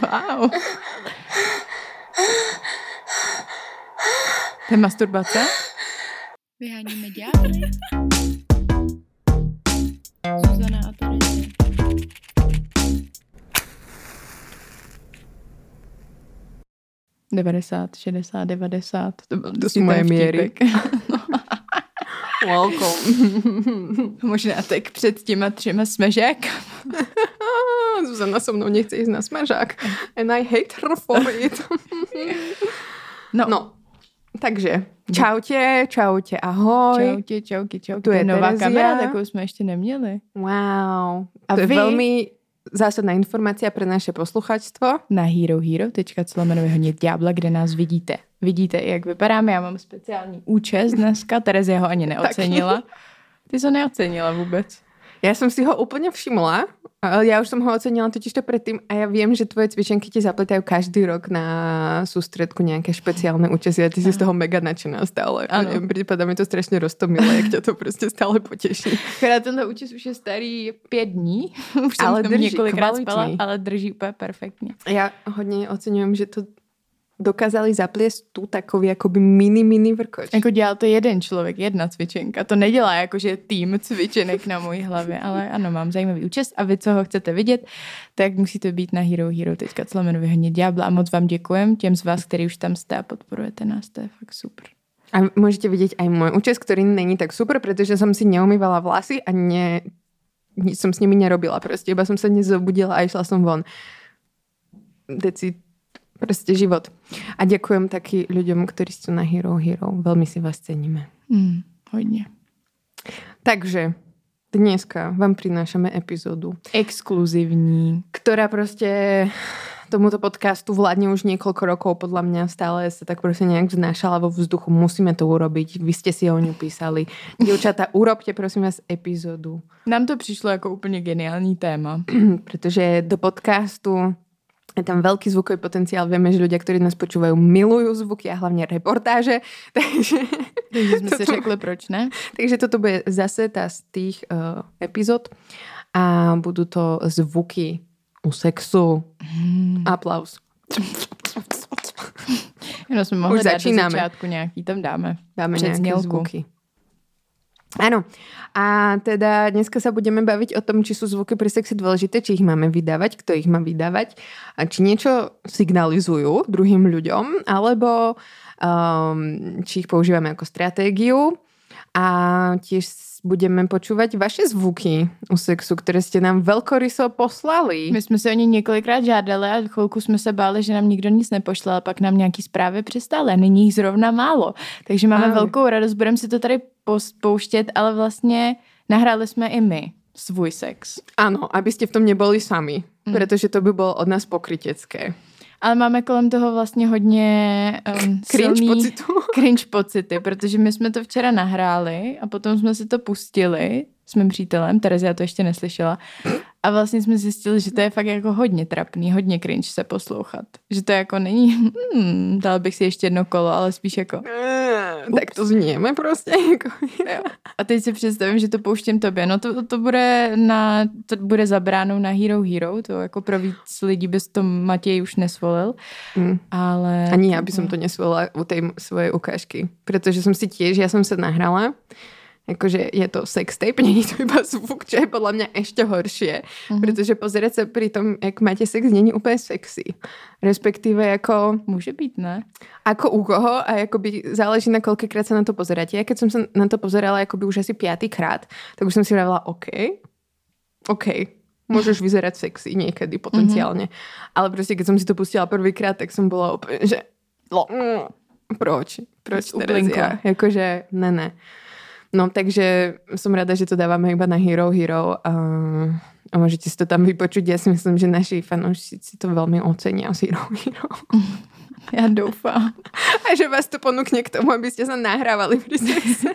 wow. To je masturbace? Vyháníme ďábly. Zuzana a Terezie. Devadesát, šedesát, devadesát. To, byl To jsou moje míry. Welcome. Možná tak před těma třema smežek. Zuzana so mnou nechce ísť na smažák. And I hate her for it. No, no. Takže čaute, čaute, ahoj. čautě, čauky, čauky. Tu je nová Terezia. kamera, takovou jsme ještě neměli. Wow. A to je vy? veľmi zásadná informácia pre naše posluchačstvo. Na herohero.co vyhodnit ďábla, kde nás vidíte. Vidíte, jak vypadáme. Já mám speciální účes dneska. Terezia ho ani neocenila. Ty jsi ho neocenila vůbec. Ja som si ho úplne všimla. ale Ja už som ho ocenila totiž to predtým a ja viem, že tvoje cvičenky ti zapletajú každý rok na sústredku nejaké špeciálne účesy a ty si z toho mega nadšená stále. Ano. Neviem, Prípada mi to strašne roztomilé, jak ťa to prostě stále poteší. Teda tenhle účes už je starý pět dní. Už jsem Ale tom drží, několikrát spala, ale drží úplně perfektně. Ja hodne oceňujem, že to dokázali zapliesť tu takový akoby mini, mini vrkoč. Jako dělal to jeden člověk, jedna cvičenka. To nedělá jako, že je tým cvičenek na mojí hlavě, ale ano, mám zajímavý účest a vy, co ho chcete vidět, tak musíte být na herohero.co vyhodnit ďábla a moc vám děkujem těm z vás, kteří už tam jste a podporujete nás, to je fakt super. A môžete vidieť aj môj účes, ktorý není tak super, pretože som si neumývala vlasy a ne, nič som s nimi nerobila. Proste iba som sa dnes zobudila a išla som von. Deci, proste život. A ďakujem taky ľuďom, ktorí sú na Hero Hero. Veľmi si vás ceníme. Hmm, hodně. Takže dneska vám prinášame epizódu, Exkluzivní. ktorá proste tomuto podcastu vládne už niekoľko rokov, podľa mňa stále sa tak proste nejak vznášala vo vzduchu. Musíme to urobiť. Vy ste si o ňu písali. Dievčata, urobte prosím vás epizódu. Nám to přišlo jako úplně geniální téma. pretože do podcastu je tam veľký zvukový potenciál. Vieme, že ľudia, ktorí nás počúvajú, milujú zvuky a hlavne reportáže. Takže, Takže jsme si Toto- řekli, proč ne? takže toto bude zase tá z tých uh, epizód a budú to zvuky u sexu. Hmm. Aplaus. Jenom jsme mohli Už dát začínáme. do začátku nějaký, tam dáme. Dáme Před znělku. zvuky. Áno. A teda dneska sa budeme baviť o tom, či sú zvuky pri sexe dôležité, či ich máme vydávať, kto ich má vydávať, a či niečo signalizujú druhým ľuďom, alebo um, či ich používame ako stratégiu. A tiež budeme počúvať vaše zvuky u sexu, ktoré ste nám veľkoryso poslali. My jsme se o ně několikrát žádali a chvilku jsme se báli, že nám nikdo nic nepošle, ale pak nám nějaký zprávy přistály. a Není jich zrovna málo. Takže máme Ano. velkou radost, budeme si to tady pouštět, ale vlastně nahráli jsme i my svůj sex. Áno, aby ste v tom neboli sami, Mm. pretože to by bolo od nás pokrytecké. Ale máme kolem toho vlastně hodně um, Cringe silný, pocitu. cringe pocity, protože my jsme to včera nahráli a potom jsme si to pustili s mým přítelem, Terezia to ještě neslyšela, a vlastně jsme zjistili, že to je fakt jako hodně trapný, hodně cringe se poslouchat. Že to jako není, hmm, dal bych si ještě jedno kolo, ale spíš jako... Eh, tak to znieme prostě. Jako. A teď si představím, že to pouštím tobě. No to, to bude na, to bude za bránou na Hero Hero, to jako pro víc lidí bys to Matěj už nesvolil, Mm. ale... Ani ja by som to nesvolila u tej m- svojej ukážky. Pretože som si tiež, ja som sa nahrala, akože je to sex tape, není to iba zvuk, čo je podľa mňa ešte horšie. Mhm. Pretože pozerať sa pri tom, jak máte sex, není úplne sexy. Respektíve ako, Může být, ne? ako u koho a akoby záleží na koľkýkrát sa na to pozeráte. Ja keď som sa na to pozerala akoby už asi piatýkrát, tak už som si vravela, OK, OK, môžeš vyzerať sexy niekedy potenciálne. Ale proste, keď som si to pustila prvýkrát, tak som bola úplne, že no, mm, proč? Proč. Terezia? Jakože ne, ne. No, takže som rada, že to dávame iba na Hero Hero a, a môžete si to tam vypočuť. Ja si myslím, že naši fanúšici to veľmi ocenia z Hero Hero. Já doufám. A že vás to ponúkne k tomu, aby ste sa nahrávali pri sexe.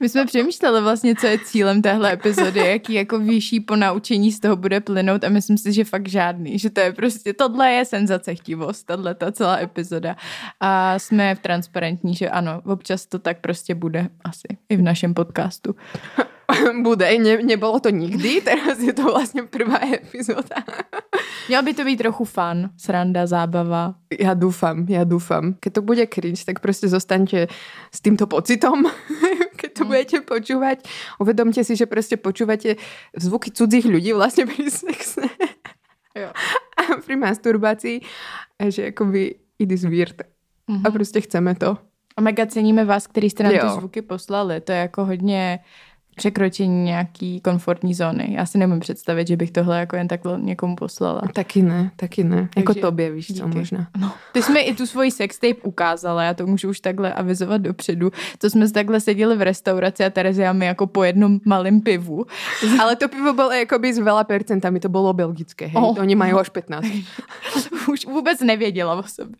My jsme přemýšleli vlastně, co je cílem téhle epizody, jaký jako vyšší ponaučení z toho bude plynout a myslím si, že fakt žádný, že to je prostě, tohle je senzace chtivost, tahle ta celá epizoda a jsme v transparentní, že ano, občas to tak prostě bude asi i v našem podcastu. Bude, ne, nebolo to nikdy, teraz je to vlastne prvá epizóda. Měl by to být trochu fun, sranda, zábava. Ja dúfam, ja dúfam. Keď to bude cringe, tak proste zostaňte s týmto pocitom, keď to budete počúvať. Uvedomte si, že proste počúvate zvuky cudzích ľudí vlastne pri sexe Jo. a pri masturbácii. A že akoby it is weird. A prostě chceme to. A mega ceníme vás, který jste nám Jo. ty zvuky poslali. To je jako hodně překročení nějaký komfortní zóny. Já si nemůžu představit, že bych tohle jako jen takhle někomu poslala. Taky ne, taky ne. Jako Takže tobě, víš co, díky. možná. No. Ty jsi mi i tu svoji sextape ukázala, já to můžu už takhle avizovat dopředu. To jsme takhle seděli v restauraci a Terezia mi jako po jednom malém pivu. Ale to pivo bylo jakoby s veľa percentami, to bylo belgické, hej. Oh. Oni mají až 15. už vůbec nevěděla o sobě.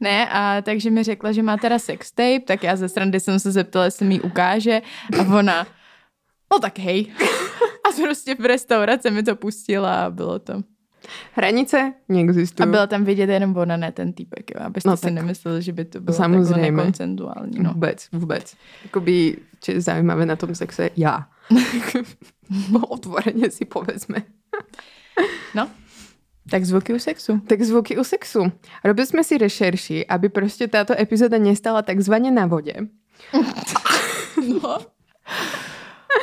Ne, a takže mi řekla, že má teda sextape, tak já ze srandy jsem se zeptala, jestli mi ukáže a ona, no tak hej. A prostě v restauraci mi to pustila a bylo to. Hranice neexistují. A byla tam vidět jenom ona, ne ten týpek, jo, abyste No no, si nemysleli, že by to bylo samozřejmě. takhle nekoncentuální. No. Vůbec, vůbec. Jakoby, čo je zaujímavé na tom sexe, já. Otvoreně si povedzme. no. Tak zvuky u sexu. Tak zvuky u sexu. Robili jsme si rešerši, aby prostě táto epizoda nestala takzvaně na vodě. No.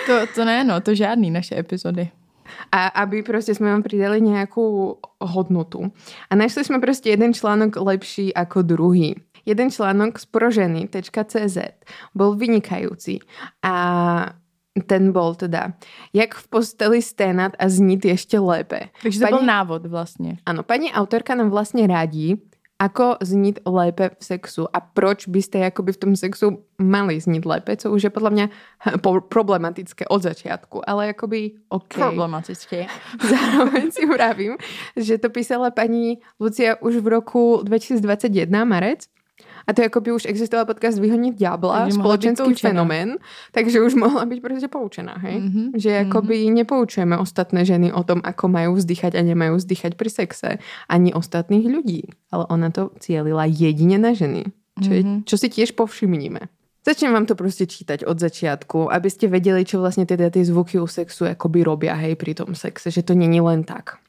To, to ne, no, to žádný naše epizody. A aby prostě jsme vám pridali nějakou hodnotu. A našli jsme prostě jeden článok lepší ako druhý. Jeden článok z proženy.cz bol vynikajúci a ten bol teda, jak v posteli sténat a znít ještě lépe. Takže to byl návod vlastně. Ano, paní autorka nám vlastně radí, ako znít lépe v sexu a proč byste jakoby v tom sexu mali znít lépe, co už je podle mě problematické od začátku, ale jakoby OK. Problematické. Zároveň si vravím, že to písala paní Lucia už v roku 2021, marec. A to jakoby už existoval podcast Vyhonit ďábla, Takže společenský fenomén, takže už mohla být prostě poučená, hej? Mhm, Že jakoby nepoučujeme ostatné ženy o tom, ako majú vzdychať a nemajú vzdychať pri sexe, ani ostatných ľudí. Ale ona to cielila jedine na ženy, čo, Mhm. čo si tiež povšimníme. Začnem vám to prostě čítať od začiatku, aby ste vedeli, čo vlastne teda tie zvuky u sexu jakoby robia, hej, pri tom sexe, že to není len tak.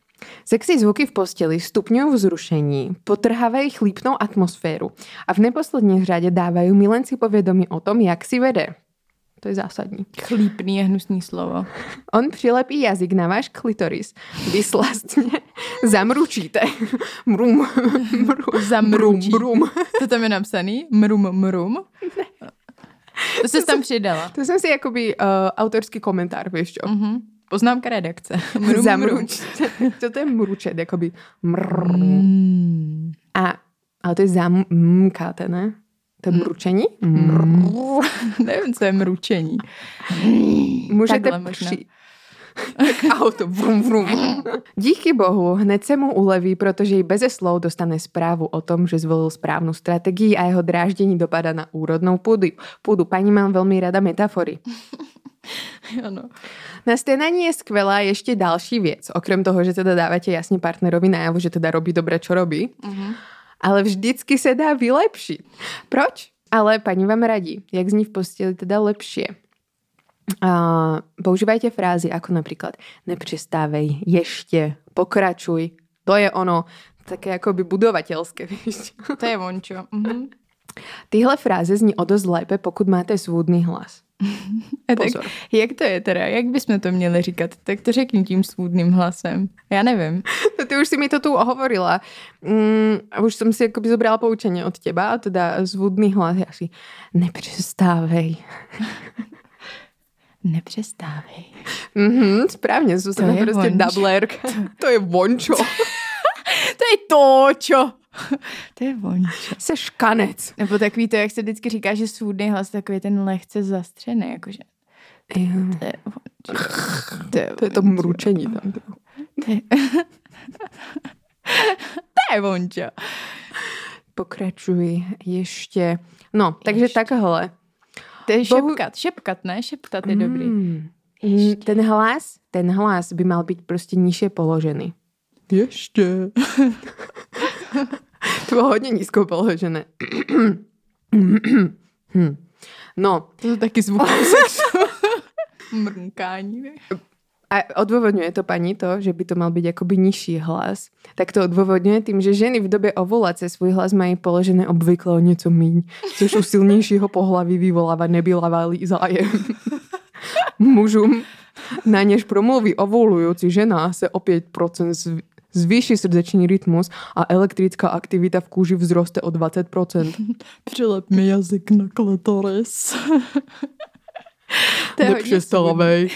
Sexy zvuky v posteli stupňujú vzrušení, potrhávají chlípnou atmosféru a v neposlední řadě dávají milenci povědomí o tom, jak si vede. To je zásadní. Chlípný je hnusný slovo. On přilepí jazyk na váš klitoris. Vy slastně zamručíte. Mrum, mrum, Zamručí. Mrum, mrum. To tam je napsaný? Mrum, mrum? To jsi tam přidala. To jsem si jakoby uh, autorský komentár, víš čo? Mhm. Poznámka redakce. Zamruč. Co to je mručet, jakoby mrr. Mm. A, ale to je zamkáte, ne? To je mručení? Nevím, co je mručení. Můžete při... Auto, vrum, vrum. Díky bohu, hned se mu uleví, protože i beze slov dostane zprávu o tom, že zvolil správnou strategii a jeho dráždění dopadá na úrodnou půdu. půdu. Paní mám velmi rada metafory. Ano. Na sténaní je skvelá ještě další věc, okrem toho, že teda dáváte jasně partnerovi najavu, že teda robí dobré, čo robí. Mhm. Ale vždycky se dá vylepšit. Proč? Ale paní vám radí, jak zní v posteli teda lepšie. A používajte frázy ako napríklad nepřestávej, ještě, pokračuj. To je ono také akoby budovateľské, víš. To je vončo. Mhm. Tyhle fráze zní o dost lépe, pokud máte svůdný hlas. A tak, Pozor. jak to je teda? Jak bychom to měli říkat? Tak to řekni tím svůdným hlasem. Já nevím. No, Ty už si mi to tu hovorila. Mm, a už som si akoby zobrala poučenie od teba, a teda zvudný hlas je asi nepřestávej. Nepřestávej. Mhm, správně, Zuzana To je prostě vonč. dublerka. To je vončo. To je točo. To je vončo. Seš kanec. Nebo takový to, jak se vždycky říká, že svůdný hlas takový ten lehce zastřený, jakože to je vončo. To je, To je to mručení tam. To je, to je vončo. Pokračuj ještě. No, takže Ještě. takhle. To je Bohu- šepkat. Šepkat, ne? Šeptat je dobrý. Mm. Ten hlas, ten hlas by mal být prostě níže položený. Ještě. To bylo hodně nízko položené. Hm. No, To jsou taky sexu. Mrnkání. A odôvodňuje to pani to, že by to mal byť akoby nižší hlas. Tak to odôvodňuje tým, že ženy v dobe ovulácie svůj hlas mají položené obvykle o něco míň, což u silnějšího pohlaví vyvolává nebylavý zájem. Mužům na než promluví ovulujúci žena se o 5% zv- zvýši srdeční rytmus a elektrická aktivita v kůži vzroste o 20%. Přilep mi jazyk na klitoris. Nepřestávej.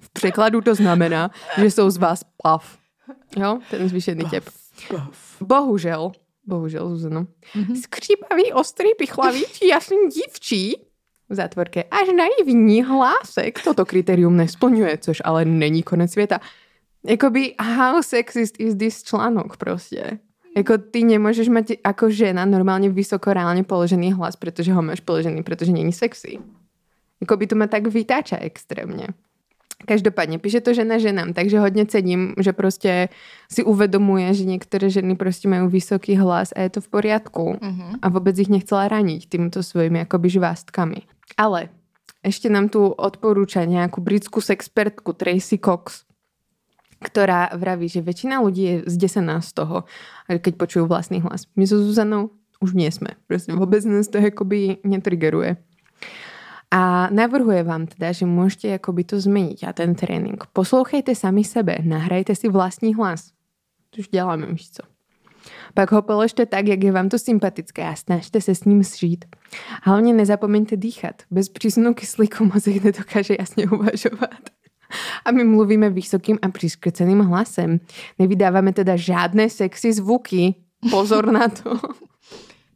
V překladu to znamená, že jsou z vás pav. Jo, ten zvýšený těp. Bohužel, bohužel, Zuzano, Mhm. skřípavý, ostrý, pichlavý či jasný dívčí v zátvorke až naivní hlásek toto kritérium nesplňuje, což ale není konec světa. Jakoby how sexist is this článok prostě. Jako ty nemůžeš mít jako žena normálně vysoko reálně položený hlas, protože ho máš položený, protože není sexy. Jakoby to mě tak vytáča extrémně. Každopádně píše to žena ženám, takže hodně cením, že prostě si uvedomuje, že některé ženy prostě mají vysoký hlas a je to v poriadku Mhm. a vůbec ich nechcela raniť týmto svojimi akoby žvástkami. Ale ešte nám tu odporúča nejakú britskú sexpertku Tracy Cox, ktorá vraví, že väčšina ľudí je zdesená z toho, keď počujú vlastný hlas. My so Zuzanou už nie sme. Proste vôbec nás to akoby netriggeruje. Navrhuje vám teda, že môžete akoby to zmeniť a ten trénink. Poslouchejte sami sebe, nahrajte si vlastní hlas. To už děláme, víš co. Pak ho položte tak, jak je vám to sympatické a snažte se s ním sžít. Hlavně nezapomeňte dýchat. Bez přísunu kyslíku mozek nedokáže jasně uvažovat. A my mluvíme vysokým a přiškrceným hlasem. Nevydáváme teda žádné sexy zvuky. Pozor na to.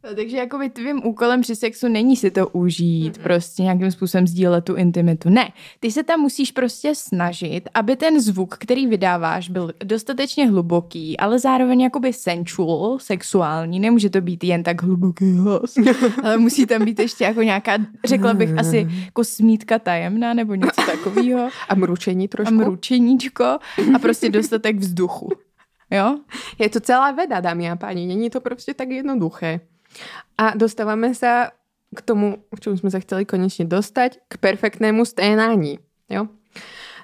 No, takže jakoby tvým úkolem při sexu není si to užít, prostě nějakým způsobem sdílet tu intimitu. Ne, ty se tam musíš prostě snažit, aby ten zvuk, který vydáváš, byl dostatečně hluboký, ale zároveň jakoby sensual, sexuální. Nemůže to být jen tak hluboký hlas, ale musí tam být ještě jako nějaká, řekla bych asi jako smítka tajemná nebo něco takového. A mručení A trošku. mručeníčko a prostě dostatek vzduchu. Jo? Je to celá veda, dámy a páni. Není to prostě tak jednoduché. A dostáváme se k tomu, k čemu jsme se chceli konečně dostať, k perfektnému sténání. Jo?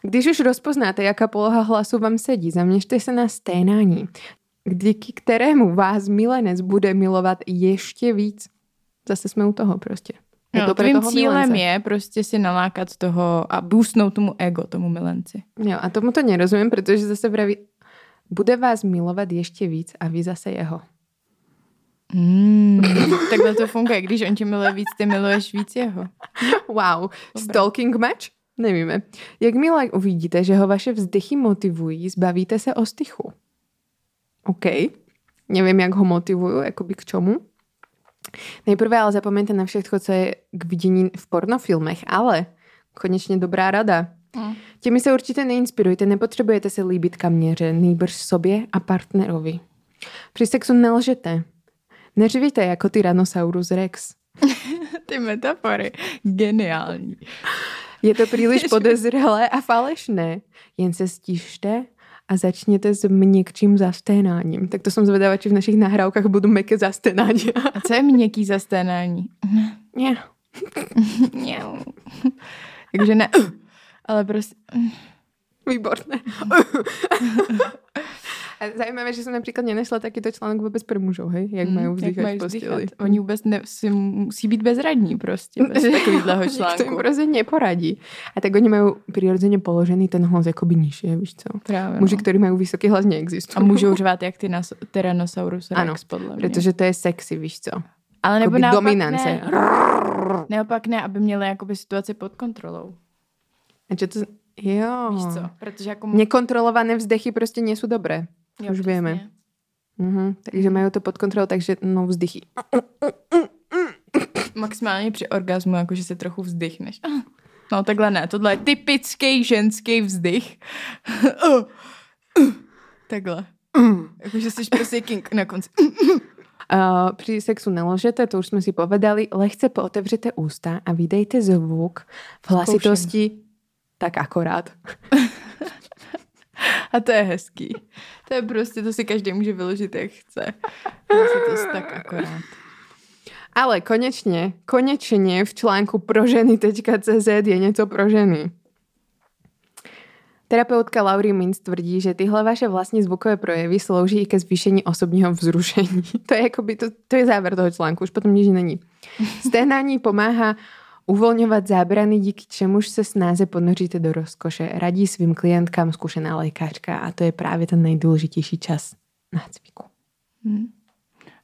Když už rozpoznáte, jaká poloha hlasu vám sedí, zaměřte se na sténání, díky kterému vás milenec bude milovat ještě víc. Zase jsme u toho prostě. Je Jo, to tvým toho cílem milence. je prostě si nalákat toho a boostnout tomu ego, tomu milenci. Jo, a tomu to nerozumím, protože zase praví, bude vás milovat ještě víc a vy zase jeho. Mm, takhle to funguje. Když on tě miluje víc, ty miluješ víc jeho. Wow, stalking match? Nevíme. Jakmile uvidíte, že ho vaše vzdychy motivují, zbavíte se ostychu. OK. Nevím, jak ho motivují, jakoby k čemu. Nejprve ale zapomeňte na všechno, co je k vidění v pornofilmech, ale konečně dobrá rada. Mm. Těmi se určitě neinspirujte, nepotřebujete se líbit kaměře, nejbrž sobě a partnerovi. Při sexu nelžete. Neřvíte jako Tyrannosaurus Rex. Ty metafory. Geniální. Je to příliš podezřelé a falešné. Jen se stište a začněte s měkčím zasténáním. Tak to jsem zvedavá, či v našich nahrávkách budu meké zasténání. A co je měkký zasténání? Ne. Mňau. Takže ne. Ale prostě... Výborné. A zajímavé, že jsem například nenesla takýto článek vůbec pro mužov, hej? Jak Mm, mají jak vzdychat mají v posteli. vzdychat. Oni vůbec ne, si musí být bezradní prostě. Bez takovýhleho Nikdo jim článku. prostě neporadí. A tak oni mají přirozeně položený ten hlas jakoby nižší, víš co? Právě, Muži, no. kteří mají vysoký hlas, neexistují. A můžou řvát jak ty nas- Tyrannosaurus Rex, Ano, podle mě. Protože to je sexy, víš co? Ale nebo naopak dominance. ne. Naopak ne, aby měli jakoby situaci pod kontrolou. A čo to... Jo. Víš co? Protože jako... Nekontrolované vzdechy prostě nejsou dobré. Jo, už víme. Mhm, takže mají to pod kontrolou, takže no vzdychy. Maximálně při orgasmu, jakože se trochu vzdychneš. No takhle ne, tohle je typický ženský vzdych. takhle. Jakože jsi prostě king na konci. Uh, při sexu nelžete, to už jsme si povedali. Lehce pootevřete ústa a vydejte zvuk v hlasitosti tak akorát. A to je hezký. To je prostě, to si každý může vyložit, jak chce. Vlastně to tak akorát. Ale konečne, konečne v článku proženy.cz je něco pro ženy. Terapeutka Laurie Mintz tvrdí, že tyhle vaše vlastní zvukové projevy slouží i ke zvýšení osobního vzrušení. To je, jakoby, to, to je záver toho článku, už potom nič není. Stehnání pomáhá uvolňovat zábrany, díky čemuž se snáze ponoříte do rozkoše. Radí svým klientkám zkušená lékařka a to je právě ten nejdůležitější čas nácviku. Hmm.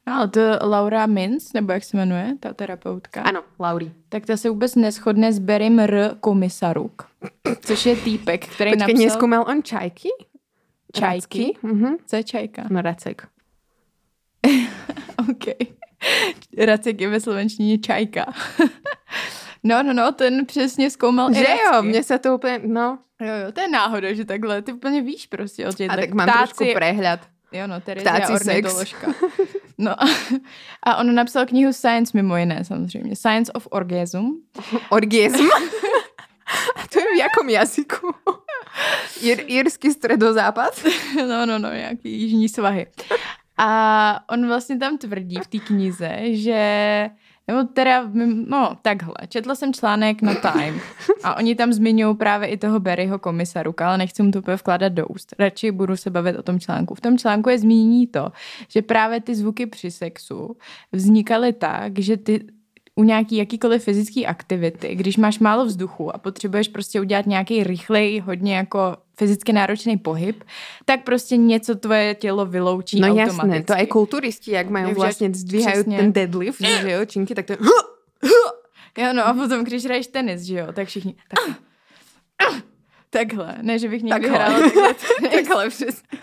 No, ale to Laura Mintz, nebo jak se jmenuje, ta terapeutka. Ano, Laurie. Tak ta se vůbec neschodne s Berim R. Komisaruk, což je týpek, který Počkej, napsal... neskoumal on čajky? Čajky? Mhm. Co je čajka? No, racek. OK. Racek je ve slovenštině čajka. No, no, no, ten přesně zkoumal Že jo, mně se to úplně, no. Jo, jo, to je náhoda, že takhle, ty úplně víš prostě o těch A tak mám trošku prehľad. Jo, no, Terezia Ptáci ornitoložka. No a, a on napsal knihu Science mimo jiné samozřejmě. Science of Orgasm. Orgiezm. A to je v jakom jazyku? Ir, irský středozápad? No, no, no, nějaký jižní svahy. A on vlastně tam tvrdí v té knize, že nebo teda, no takhle, četla jsem článek na Time a oni tam zmiňují právě i toho Barryho komisaruka, ale nechci mu to úplně vkládat do úst. Radši budu se bavit o tom článku. V tom článku je zmínění to, že právě ty zvuky při sexu vznikaly tak, že ty u nějaký jakýkoliv fyzické aktivity, když máš málo vzduchu a potřebuješ prostě udělat nějaký rychlej, hodně jako fyzicky náročný pohyb, tak prostě něco tvoje tělo vyloučí No automaticky. jasné, to aj kulturisti, jak mají vlastně zdvíhají ten deadlift, že jo, činky, tak to je... Jo, no a potom, když hraješ tenis, že jo, tak všichni... Tak, takhle, ne, že bych někdy Takhle. hrála takhle. Takhle přesně.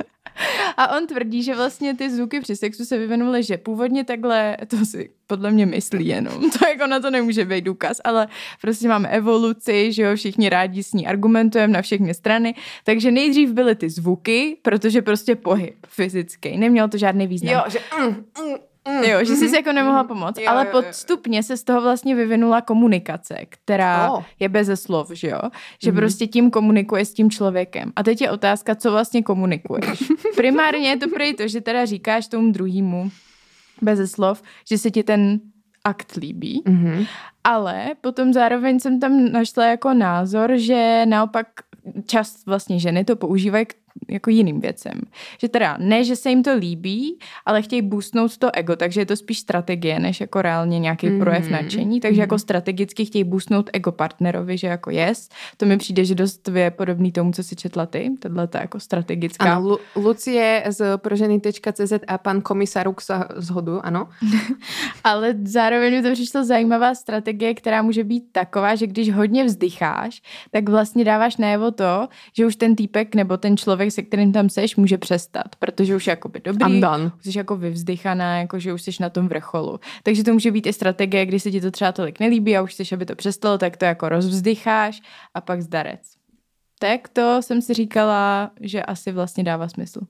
A on tvrdí, že vlastně ty zvuky při sexu se vyvinuly, že původně takhle, to si podle mě myslí jenom, to jako na to nemůže být důkaz, ale prostě máme evoluci, že jo, všichni rádi s ní argumentujeme na všechny strany, takže nejdřív byly ty zvuky, protože prostě pohyb fyzický, nemělo to žádný význam. Jo, že... Mm, mm, mm, Jo, že jsi si jako nemohla pomoct, Jo, ale jo, jo. postupně se z toho vlastně vyvinula komunikace, která Oh. je beze slov, že jo? Že Mhm. prostě tím komunikuje s tím člověkem. A teď je otázka, co vlastně komunikuješ. Primárně je to prý to, že teda říkáš tomu druhému beze slov, že se ti ten akt líbí, Mhm. ale potom zároveň jsem tam našla jako názor, že naopak čas vlastně ženy to používají k jako jiným věcem. Že teda ne, že se jim to líbí, ale chtějí boostnout to ego, takže je to spíš strategie, než jako reálně nějaký Mhm. projev nadšení. Takže Mhm. jako strategicky chtějí boostnout ego partnerovi, že jako yes. To mi přijde, že dost je podobný tomu, co si četla ty. Tohle ta jako strategická. Ano, Lu- Lucie z proženy.cz a pan komisaruk sa zhodu, ano. Ale zároveň mi to přišlo zajímavá strategie, která může být taková, že když hodně vzdycháš, tak vlastně dáváš najevo to, že už ten týpek nebo ten člověk, se kterým tam seš, může přestat, protože už je jakoby dobrý, I'm done. už jsi jako vyvzdychaná, jako že už jsi na tom vrcholu. Takže to může být i strategie, když se ti to třeba tolik nelíbí a už chceš, aby to přestalo, tak to jako rozvzdycháš a pak zdarec. Tak to jsem si říkala, že asi vlastně dává smysl.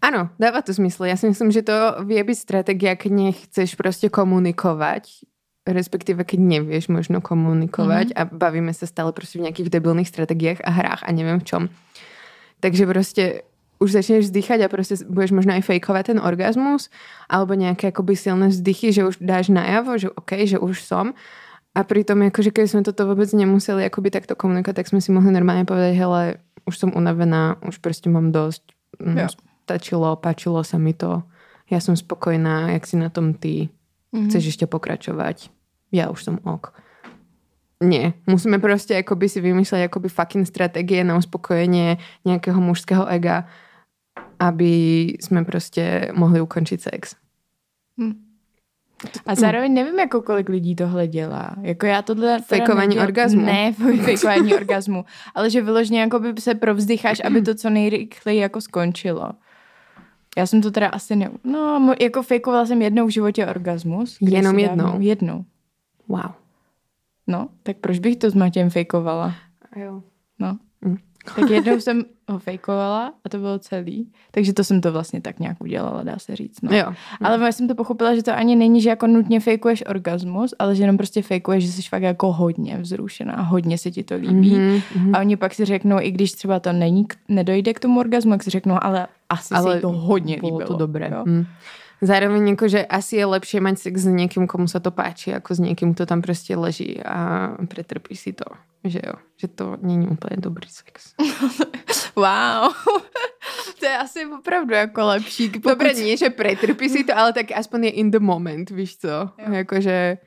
Áno, dáva to zmysel. Ja si myslím, že to vie byť stratégia, keď nechceš proste komunikovať, respektíve keď nevieš možno komunikovať mm-hmm. a bavíme sa stále proste v nejakých debilných strategiách a hrách a neviem v čom. Takže proste už začneš vzdychať a proste budeš možno aj fejkovať ten orgazmus alebo nejaké akoby silné vzdychy, že už dáš najavo, že OK, že už som. A pritom, akože keď sme toto vôbec nemuseli akoby takto komunikovať, tak sme si mohli normálne povedať, hele, už som unavená, už proste mám dosť. Mm, Jo. Stačilo, páčilo sa mi to. Ja som spokojná, jak si na tom ty. Mhm. Chceš ešte pokračovať? Ja už som ok. Nie, musíme proste akoby si vymýšľať akoby fucking stratégie na uspokojenie nejakého mužského ega, aby sme proste mohli ukončiť sex. A zároveň nevím, jako kolik lidí tohle dělá. Jako já tohle... Fejkování orgazmu. Ne, fejkování orgazmu. Ale že vyloženě jako by se provzdycháš, aby to co nejrychleji jako skončilo. Já jsem to teda asi ne... No, jako fejkovala jsem jednou v životě orgasmus. Jenom jednou? Jednou. Wow. No, tak proč bych to s Matějem fejkovala? Jo. No. Mm. Tak jednou jsem ho fejkovala a to bylo celý. Takže to jsem to vlastně tak nějak udělala, dá se říct. No. Jo. Ale já jsem to pochopila, že to ani není, že jako nutně fejkuješ orgasmus, ale že jenom prostě fejkuješ, že jsi fakt jako hodně vzrušená, hodně se ti to líbí. Mhm, mhm. A oni pak si řeknou, i když třeba to není, nedojde k tomu orgasmu, tak si řeknou, ale asi ale se jí to hodně Bolo líbilo. to dobré. Jo? Hm. Zároveň akože asi je lepšie mať sex s niekým, komu sa to páči, ako s niekým, kto tam proste leží a pretrpí si to. Že jo, že to není úplně dobrý sex. Wow. to je asi opravdu jako lepší. Pokud... Dobre, nie, že pretrpí si to, ale tak aspoň je in the moment, víš co? Jakože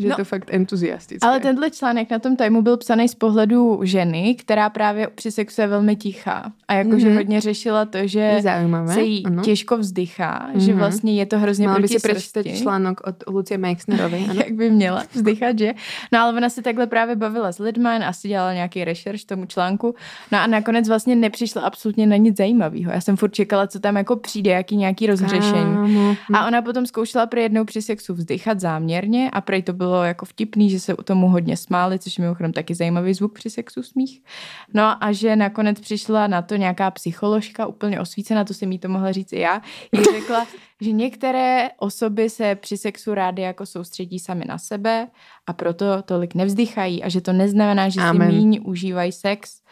že no, je to fakt entuziastické. Ale tenhle článek na tom tajmu byl psaný z pohledu ženy, která právě při sexu je velmi tichá. A jakože mm-hmm. hodně řešila to, že Zajímavé. se jí ano. těžko vzdychá, mm-hmm. že vlastně je to hrozně Mala proti by si přečítat článok od Lucie Meixnerovej. Ano? Jak by měla vzdychat, že? No ale ona se takhle právě bavila s lidmi, asi dělala nějaký rešerš tomu článku. No a nakonec vlastně nepřišla absolutně na nic zajímavého. Já jsem furt čekala, co tam jako přijde, jaký nějaký rozřešení. Kámo. A ona potom zkoušela pro jednou při sexu vzdychat záměrně a prej to bylo jako vtipný, že se u tomu hodně smáli, což je mimochodem taky zajímavý zvuk při sexu smích. No a že nakonec přišla na to nějaká psycholožka úplně osvícená, to jsem jí to mohla říct i já, jí řekla, že některé osoby se při sexu rády jako soustředí sami na sebe a proto tolik nevzdychají a že to neznamená, že Amen. si míň užívají sex.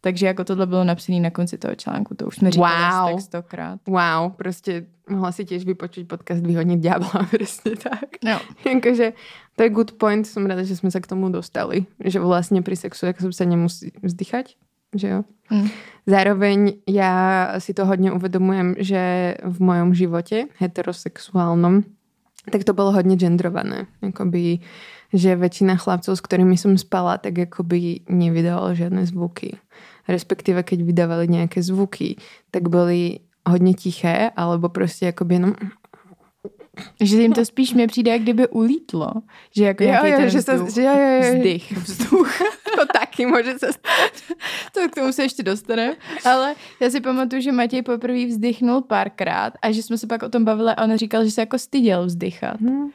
Takže jako tohle bylo napsané na konci toho článku, to už jsme říkali Wow. tak stokrát. Wow, prostě mohla si tiež vypočuť podcast Vyhodniť diabla, presne tak. No. Jakože to je good point, som rada, že sme sa k tomu dostali. Že vlastne pri sexu jak sa nemusí vzdychať, že jo. Mm. Zároveň ja si to hodne uvedomujem, že v mojom živote heterosexuálnom tak to bolo hodne gendrované. Jakoby, že väčšina chlapcov, s ktorými som spala, tak akoby nevydávalo žiadne zvuky. Respektíve, keď vydávali nejaké zvuky, tak boli hodně tiché, alebo prostě akoby jenom Že jim to spíš mě přijde, jak kdyby ulítlo. Že jako Jo, nějaký jo, ten že vzduch, že jo, jo, jo. vzdych. vzduch. to taky může se stát. To k tomu se ještě dostaneme. Ale já si pamatuju, že Matěj poprvé vzdychnul párkrát a že jsme se pak o tom bavili a on říkal, že se jako styděl vzdychat. Hm.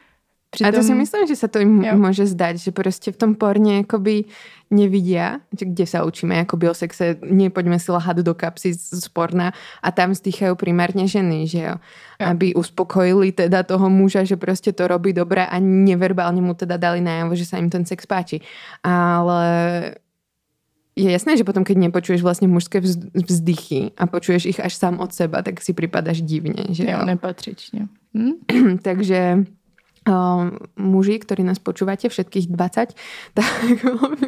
Přitom, A to si myslím, že sa to im Jo. môže zdať, že prostě v tom porne akoby nevidia, že kde sa učíme akoby o sexe, nepoďme si lahať do kapsy z porna a tam vzdychajú primárne ženy, že jo. Jo. Aby uspokojili teda toho muža, že prostě to robí dobre a neverbálne mu teda dali najavo, že sa im ten sex páči. Ale je jasné, že potom, keď nepočuješ vlastně mužské vz- vzdychy a počuješ ich až sám od seba, tak si připadáš divně, že jo, jo. nepatřičně. Hm? Takže um, muži, ktorí nás počúvate, všetkých 20, tak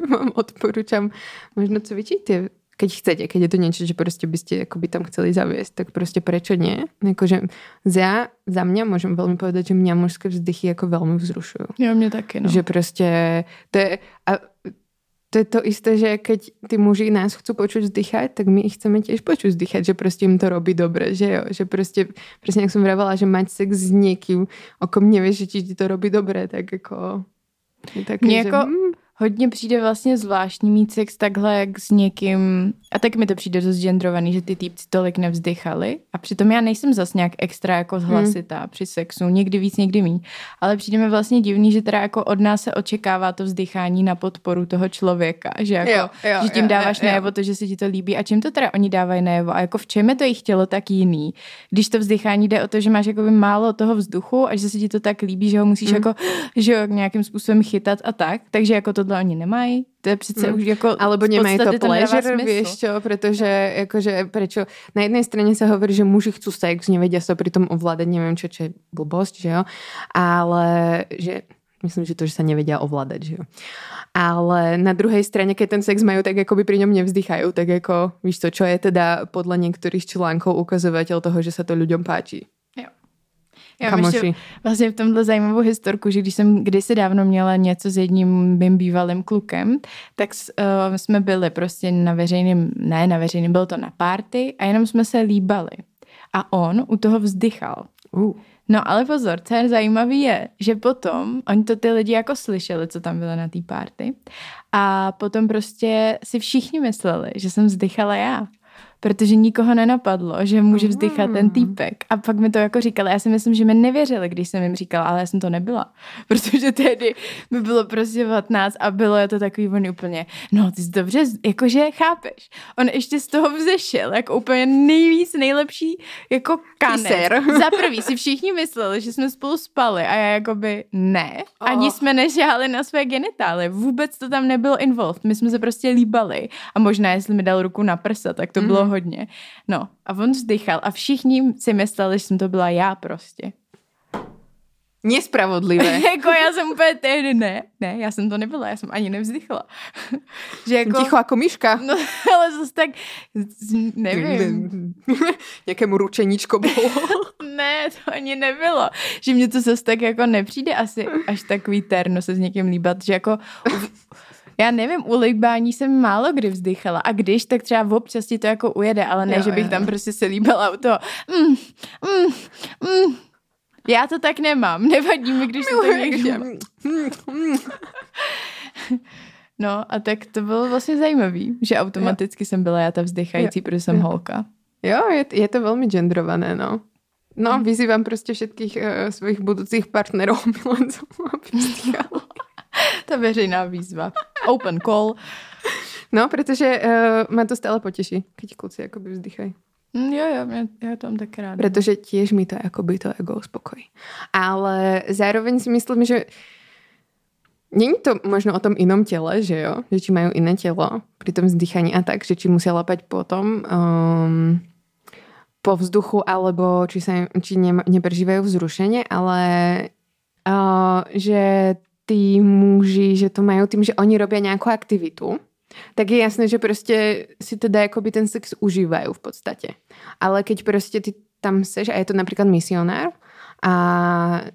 vám odporúčam možno cvičíte, keď chcete, keď je to niečo, že prostě byste akoby tam chceli zaviesť, tak prostě prečo nie? Jakože za, za mňa môžem veľmi povedať, že mňa mužské vzdychy jako veľmi vzrušujú. Jo, mě taky, no. Že prostě to je, a to je to isté, že keď tí muži nás chcú počuť vzdychať, tak my ich chceme tiež počuť vzdychať, že prostě im to robí dobre, že jo, že prostě, presne jak som vravala, že mať sex s niekým, o kom nevieš, že ti to robí dobre, tak jako... Také, Mně že, jako- hm, Hodně přijde vlastně zvláštní mít sex takhle jak s někým, a tak mi to přijde dost gendrovaný, že ty týpci tolik nevzdychali a přitom já nejsem zas nějak extra jako hlasitá hmm. při sexu, někdy víc, někdy míň, ale přijde mi vlastně divný, že teda jako od nás se očekává to vzdychání na podporu toho člověka, že jako, Jo, jo, že tím jo, dáváš jo, jo. najevo to, že se ti to líbí a čím to teda oni dávají najevo a jako v čem je to jejich tělo tak jiný, když to vzdychání jde o to, že máš jakoby málo toho vzduchu a že se ti to tak líbí, že ho musíš Mm. jako, že jo, nějakým způsobem chytat a tak, takže jako tohle oni nemají, to je přece Mm. už jako Alebo nemají to pleasure, vieš čo, pretože akože prečo, na jednej strane sa hovorí, že muži chcú sex, nevedia sa pritom ovládať, neviem čo, čo je blbosť, že jo, ale že myslím, že to, že sa nevedia ovládať, že jo. Ale na druhej strane, keď ten sex majú, tak akoby pri ňom nevzdychajú, tak ako, víš to, čo je teda podľa niektorých článkov ukazovateľ toho, že sa to ľuďom páči. Já ještě Kamoši. vlastně v tomhle zajímavou historku, že když jsem kdysi dávno měla něco s jedním mým bývalým klukem, tak uh, jsme byli prostě na veřejném, ne na veřejném, bylo to na party a jenom jsme se líbali. A on u toho vzdychal. Uh. No ale pozor, co je zajímavý je, že potom, oni to ty lidi jako slyšeli, co tam bylo na té party a potom prostě si všichni mysleli, že jsem vzdychala já. Protože nikoho nenapadlo, že může vzdychat ten týpek. A pak mi to jako říkali. Já si myslím, že mi nevěřili, když jsem jim říkala, ale já jsem to nebyla. Protože tehdy mi bylo prostě 15 a bylo je to takový on úplně, no ty jsi dobře, jakože chápeš. On ještě z toho vzešel, jako úplně nejvíc, nejlepší jako Kyser. Za prvý si všichni mysleli, že jsme spolu spali a já jakoby ne. Ani Oh. jsme nežáli na své genitály. Vůbec to tam nebylo involved. My jsme se prostě líbali. A možná, jestli mi dal ruku na prsa, tak to bylo hodně. No a on vzdychal a všichni si mysleli, že jsem to byla já prostě. Nespravodlivé. jako já jsem úplně tehdy, ne, ne, já jsem to nebyla, já jsem ani nevzdychla. že jako, Ticho jako myška. no ale zase tak, nevím, Nějakému ručeníčko bylo. ne, to ani nebylo. Že mě to zase tak jako nepřijde asi až takový terno se s někým líbat, že jako já nevím, u líbání jsem málo kdy vzdychala a když, tak třeba občas ti to jako ujede, ale ne, Jo, že bych jo, tam prostě se líbala u toho. Mm, mm, mm. Já to tak nemám, nevadí mi, když to někdo... No a tak to bylo vlastně zajímavý, že automaticky jsem byla já ta vzdychající, protože jsem Jo. holka. Jo, je, je to veľmi gendrované, no. No, Mhm. vyzývam prostě všetkých uh, svojich budúcich partnerov milencov, aby vzdychali. Ta veřejná výzva. Open call. No, pretože uh, ma to stále poteší, keď kluci akoby vzdychají. Mm, jo, jo, já, já to mám tak ráda. Pretože tiež mi to akoby to ego uspokojí. Ale zároveň si myslím, že Není to možno o tom inom tele, že jo? Že či majú iné telo pri tom vzdychaní a tak, že či musia lapať potom um, po vzduchu, alebo či, sa, či ne, neprežívajú ale uh, že tí muži, že to majú tým, že oni robia nejakú aktivitu, tak je jasné, že prostě si teda akoby ten sex užívajú v podstate. Ale keď prostě ty tam seš a je to napríklad misionár a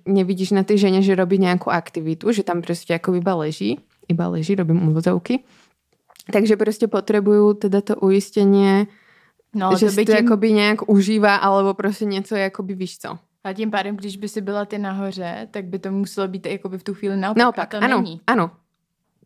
nevidíš na tej žene, že robí nejakú aktivitu, že tam prostě ako iba leží, iba leží, robím úvozovky, takže prostě potrebujú teda to uistenie, no, ale že to si by to tím, jakoby nějak užívá, alebo prostě něco jakoby víš co. a tím pádem, když by si byla ty nahoře, tak by to muselo být jakoby v tu chvíli naopak. Naopak, a to ano, není. ano.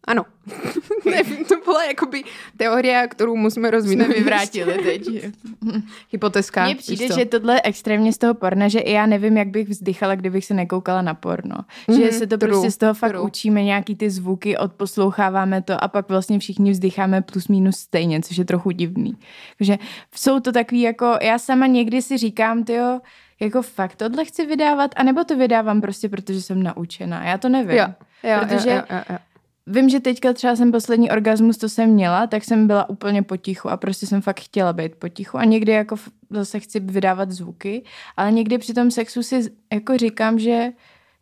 Ano. ne, to byla jakoby teoria, kterou musíme rozvinout. Jsme vyvrátili teď. Hypotézka. Mně přijde, že tohle je extrémně z toho porna, že i já nevím, jak bych vzdychala, kdybych se nekoukala na porno. Mhm, že se to true, prostě z toho fakt true. učíme, nějaký ty zvuky, odposloucháváme to a pak vlastně všichni vzdycháme plus minus stejně, což je trochu divný. Takže jsou to takový jako, já sama někdy si říkám, tyjo, jako fakt tohle chci vydávat, anebo to vydávám prostě, protože jsem naučená. Já to nevím. Jo, jo, Protože- jo, jo, jo. Vím, že teďka třeba jsem poslední orgasmus, to jsem měla, tak jsem byla úplně potichu a prostě jsem fakt chtěla být potichu a někdy jako zase chci vydávat zvuky, ale někdy při tom sexu si jako říkám, že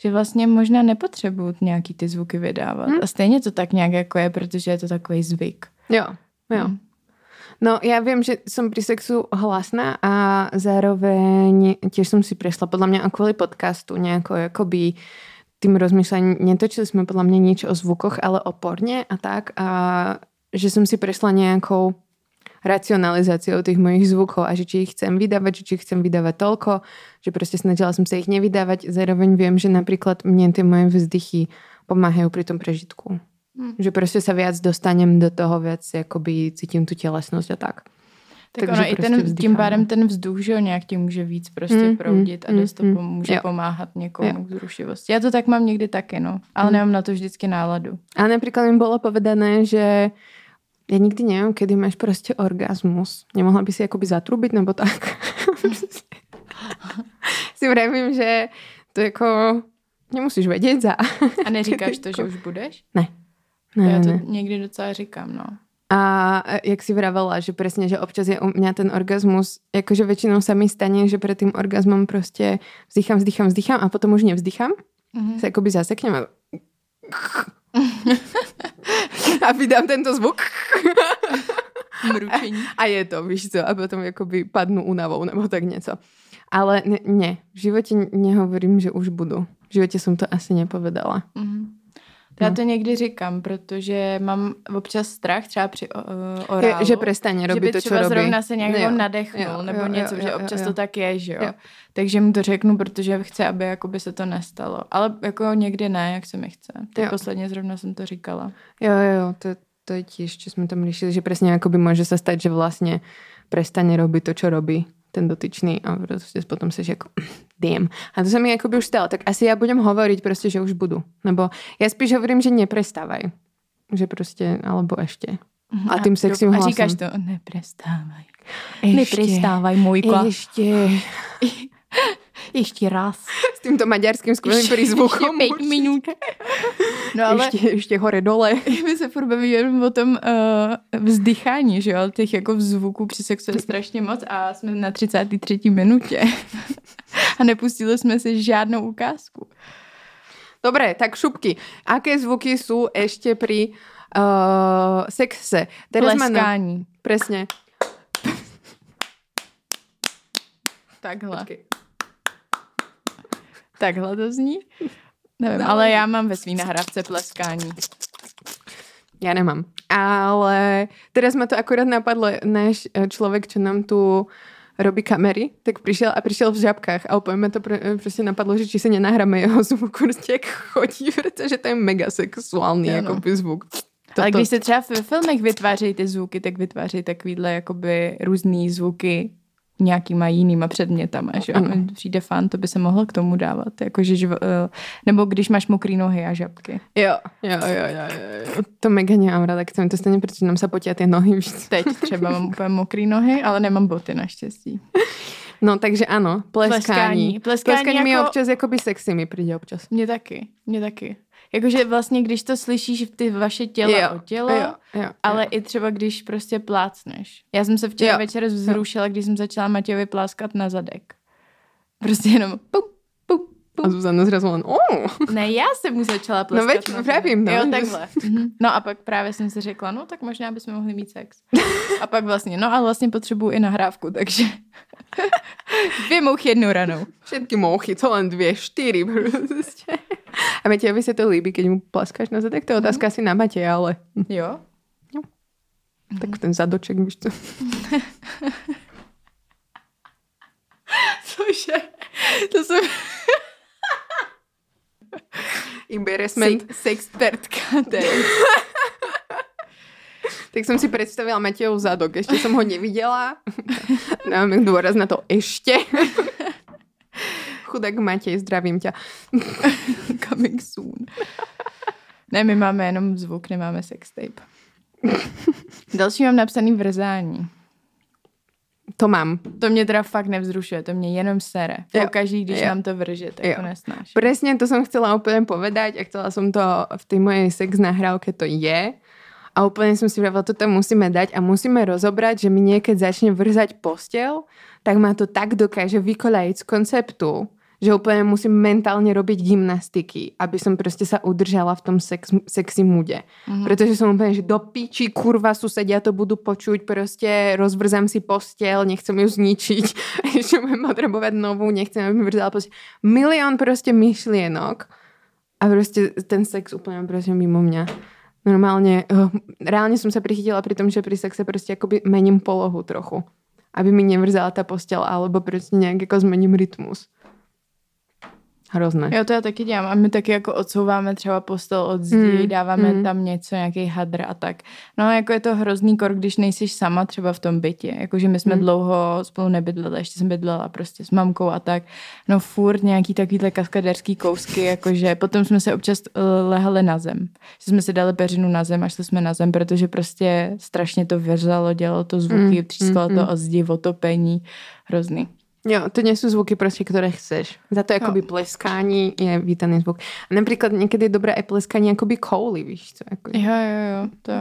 že vlastně možná nepotřebuju nějaký ty zvuky vydávat. Hm. A stejně to tak nějak jako je, protože je to takový zvyk. Jo, jo. Hm. No ja viem, že som pri sexu hlasná a zároveň tiež som si prešla podľa mňa kvôli podcastu nejako akoby tým rozmýšľaním, netočili sme podľa mňa nič o zvukoch, ale o porne a tak a že som si prešla nejakou racionalizáciou tých mojich zvukov a že či ich chcem vydávať, že či ich chcem vydávať toľko, že proste snažila som sa ich nevydávať. Zároveň viem, že napríklad mne tie moje vzdychy pomáhajú pri tom prežitku. Hm. Že prostě sa viac dostanem do toho, viac jakoby cítím tu tělesnost a tak. Tak Takže ono i prostě ten, tím vzdychám. pádem ten vzduch, že jo, nějak ti může víc prostě Mm, mm, proudit a mm, dost to mm. pomůže Jo. pomáhat někomu Jo. k zrušivosti. Já to tak mám někdy taky, no. Ale Mm. nemám na to vždycky náladu. A napríklad mi bolo povedané, že ja nikdy neviem, kedy máš prostě orgasmus. Nemohla by si akoby zatrubiť, nebo tak. si vravím, že to jako nemusíš vědět za. A neříkáš to, že už budeš? Ne, Já ne, to ne. někdy docela říkám, no. A jak si vravela, že presne, že občas je u mňa ten orgasmus, jakože väčšinou sa mi stane, že pred tým orgasmom prostě vzdychám, vzdychám, vzdychám a potom už nevzdychám. Mhm. Se akoby zaseknem a... a vydám tento zvuk. Mručení. A je to, víš co, a potom jakoby padnu únavou nebo tak něco. Ale ne, ne, v životě nehovorím, že už budu. V životě jsem to asi nepovedala. Mhm. Já No. to někdy říkám, protože mám občas strach třeba při uh, orálu. Je, že prestane že robit by to, třeba robí. zrovna se nějak Jo, jako nadechnul jo, nebo jo, něco, jo, že jo, občas jo. to tak je, že jo. Jo. Takže mu to řeknu, protože chci, aby jakoby se to nestalo. Ale jako někdy ne, jak se mi chce. Teď Jo. posledně zrovna jsem to říkala. Jo, jo, to, to je tiež, čo sme tam riešili, že presne akoby môže sa stať, že vlastne prestane robiť to, čo robí ten dotyčný a prostě potom seš jako damn. A to sa mi akoby už stalo. Tak asi ja budem hovoriť prostě, že už budu. Nebo ja spíš hovorím, že neprestávaj. Že prostě, alebo ešte. A tým sexím A hlasem. říkáš to, neprestávaj. Ešte. Neprestávaj, mojko. Ešte. Ještě raz. Týmto maďarským skvelým prízvukom. Ještě pět minut. No ale Ešte, ešte hore dole. my se furt bavíme o tom uh, vzdychání, že jo, těch jako zvuků při sexu je strašně moc a jsme na 33. minutě a nepustili jsme si žádnou ukázku. Dobre, tak šupky. Aké zvuky sú ešte pri uh, sexe? Teraz na... Presne. Takhle. Počkej. Takhle to zní? Nevím, ale já mám ve svý nahrávce pleskání. Ja nemám. Ale teraz ma to akorát napadlo, náš eh, človek, čo nám tu robí kamery, tak prišiel a prišiel v žabkách a úplne ma to pr- eh, proste napadlo, že či si nenahráme jeho zvuk, prostě jak chodí, protože to je mega sexuální Ano. jako by zvuk. To, ale když se třeba ve filmech vytvářejí ty zvuky, tak vytvářejí takovýhle jakoby různý zvuky nějakýma jinýma předmětama, že? Ano. Přijde fan, to by se mohlo k tomu dávat. Jakože, živ, eh, nebo když máš mokrý nohy a žabky. Jo, jo, jo, jo, jo. To mega nemám sa mi to stane, pretože nám sa potia tie nohy víc. Teď třeba mám úplně mokrý nohy, ale nemám boty naštěstí. No, takže áno, pleskání. Pleskání. Pleskání Pleskání mi jako- občas, jakoby sexy mi príde občas. Mně taky, mně taky. Jakože vlastně, když to slyšíš ty vaše těla Jo, o tělo, jo, jo, ale i třeba když prostě plácneš. Já jsem se včera Jo. večer vzrušila, když jsem začala Matějovi pláskat na zadek. Prostě jenom pum, pum, A pum. Zuzana zrazu len, oh, Ne, já jsem mu začala No pleskat veď, vravím, no. Jo, takhle. Mhm. No a pak právě jsem si řekla, no tak možná bychom mohli mít sex. A pak vlastně, no ale vlastně potřebuju i nahrávku, takže dvě mouchy jednou ranou. všetky mouchy, to len dvě, štyri prostě. A Matejovi sa to líbí, keď mu plaskáš na zadek? To je otázka asi na Mateja, ale Jo? tak ten zadoček, víš co. Cože? To jsem Embarrassment. sex, sexpertka tady. Tak som si predstavila Matejov zadok. Ešte som ho nevidela. Dávame dôraz na to ešte. Chudák Matej, zdravím ťa. Coming soon. Ne, my máme jenom zvuk, nemáme sextape. Další mám napsaný vrzání. To mám. To mě teda fakt nevzrušuje, to mě jenom sere. Jo. Pokaží, když Jo. nám to vrže, tak Jo. to nesnáš. Presne to som chcela úplne povedať a chcela som to v tej mojej sex nahrávke to je. A úplne som si vravila, toto musíme dať a musíme rozobrať, že mi niekedy začne vrzať postel, tak ma to tak dokáže vykoľajiť z konceptu, že úplne musím mentálne robiť gymnastiky, aby som proste sa udržala v tom sex, sexy mude. Mm-hmm. Pretože som úplne, že do piči, kurva, susedia to budú počuť, proste rozvrzám si postel, nechcem ju zničiť, ešte budem potrebovať novú, nechcem, aby mi vrzala postel. Milión proste myšlienok a proste ten sex úplne proste mimo mňa. Normálne, uh, reálne som sa prichytila pri tom, že pri sexe proste akoby mením polohu trochu. Aby mi nevrzala tá postel, alebo proste nejak ako zmením rytmus. Hrozné. Jo, to já taky dělám. A my taky jako odsouváme třeba postel od zdi, Mm, dáváme mm. tam něco, nějaký hadr a tak. No jako je to hrozný kor, když nejsi sama třeba v tom bytě. Jakože my jsme Mm. dlouho spolu nebydleli, ještě jsem bydlela prostě s mamkou a tak. No furt nějaký takovýhle kaskaderský kousky, jakože potom jsme se občas uh, lehali na zem. Že jsme si dali peřinu na zem a šli jsme na zem, protože prostě strašně to věřalo, dělalo to zvuky, Mm, třískalo mm, to mm. o zdi, otopení. Hrozný. Jo, to nie sú zvuky proste, ktoré chceš. Za to akoby pleskání je vítaný zvuk. A napríklad niekedy je dobré aj pleskání akoby kouli, víš co? Ako... Jo, jo, jo, to.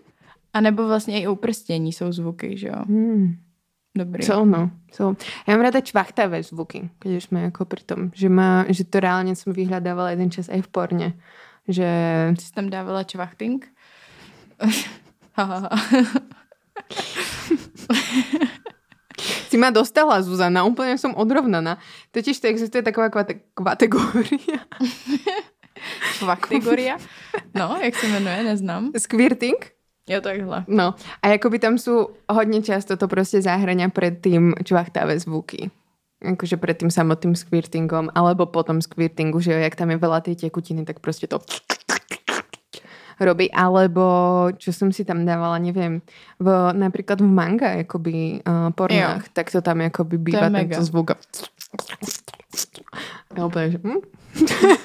A nebo vlastně i u prstění jsou zvuky, že jo? Hmm. Dobrý. Co no, co. Ja mám rada čvachtavé zvuky, keď už sme ako pri tom. Že, má, že to reálne som vyhľadávala jeden čas aj v porne. Že Ty jsi tam dávala čvachting? Hahaha. si ma dostala, Zuzana, úplne som odrovnaná. Totiž to existuje taková kvate- kategória. Čvachtigoria? No, jak se jmenuje, neznám. Squirting. Jo, takhle. No, a jakoby tam sú hodne často to proste zahrania pred tým čvachtavé zvuky. Akože pred tým samotným squirtingom, alebo potom squirtingu, že jo, jak tam je veľa tej tekutiny, tak proste to robí. Alebo, čo som si tam dávala, neviem, v, napríklad v manga, akoby uh, pornách, Jo. tak to tam akoby To býva je tento zvuk. Ja úplne, že hm?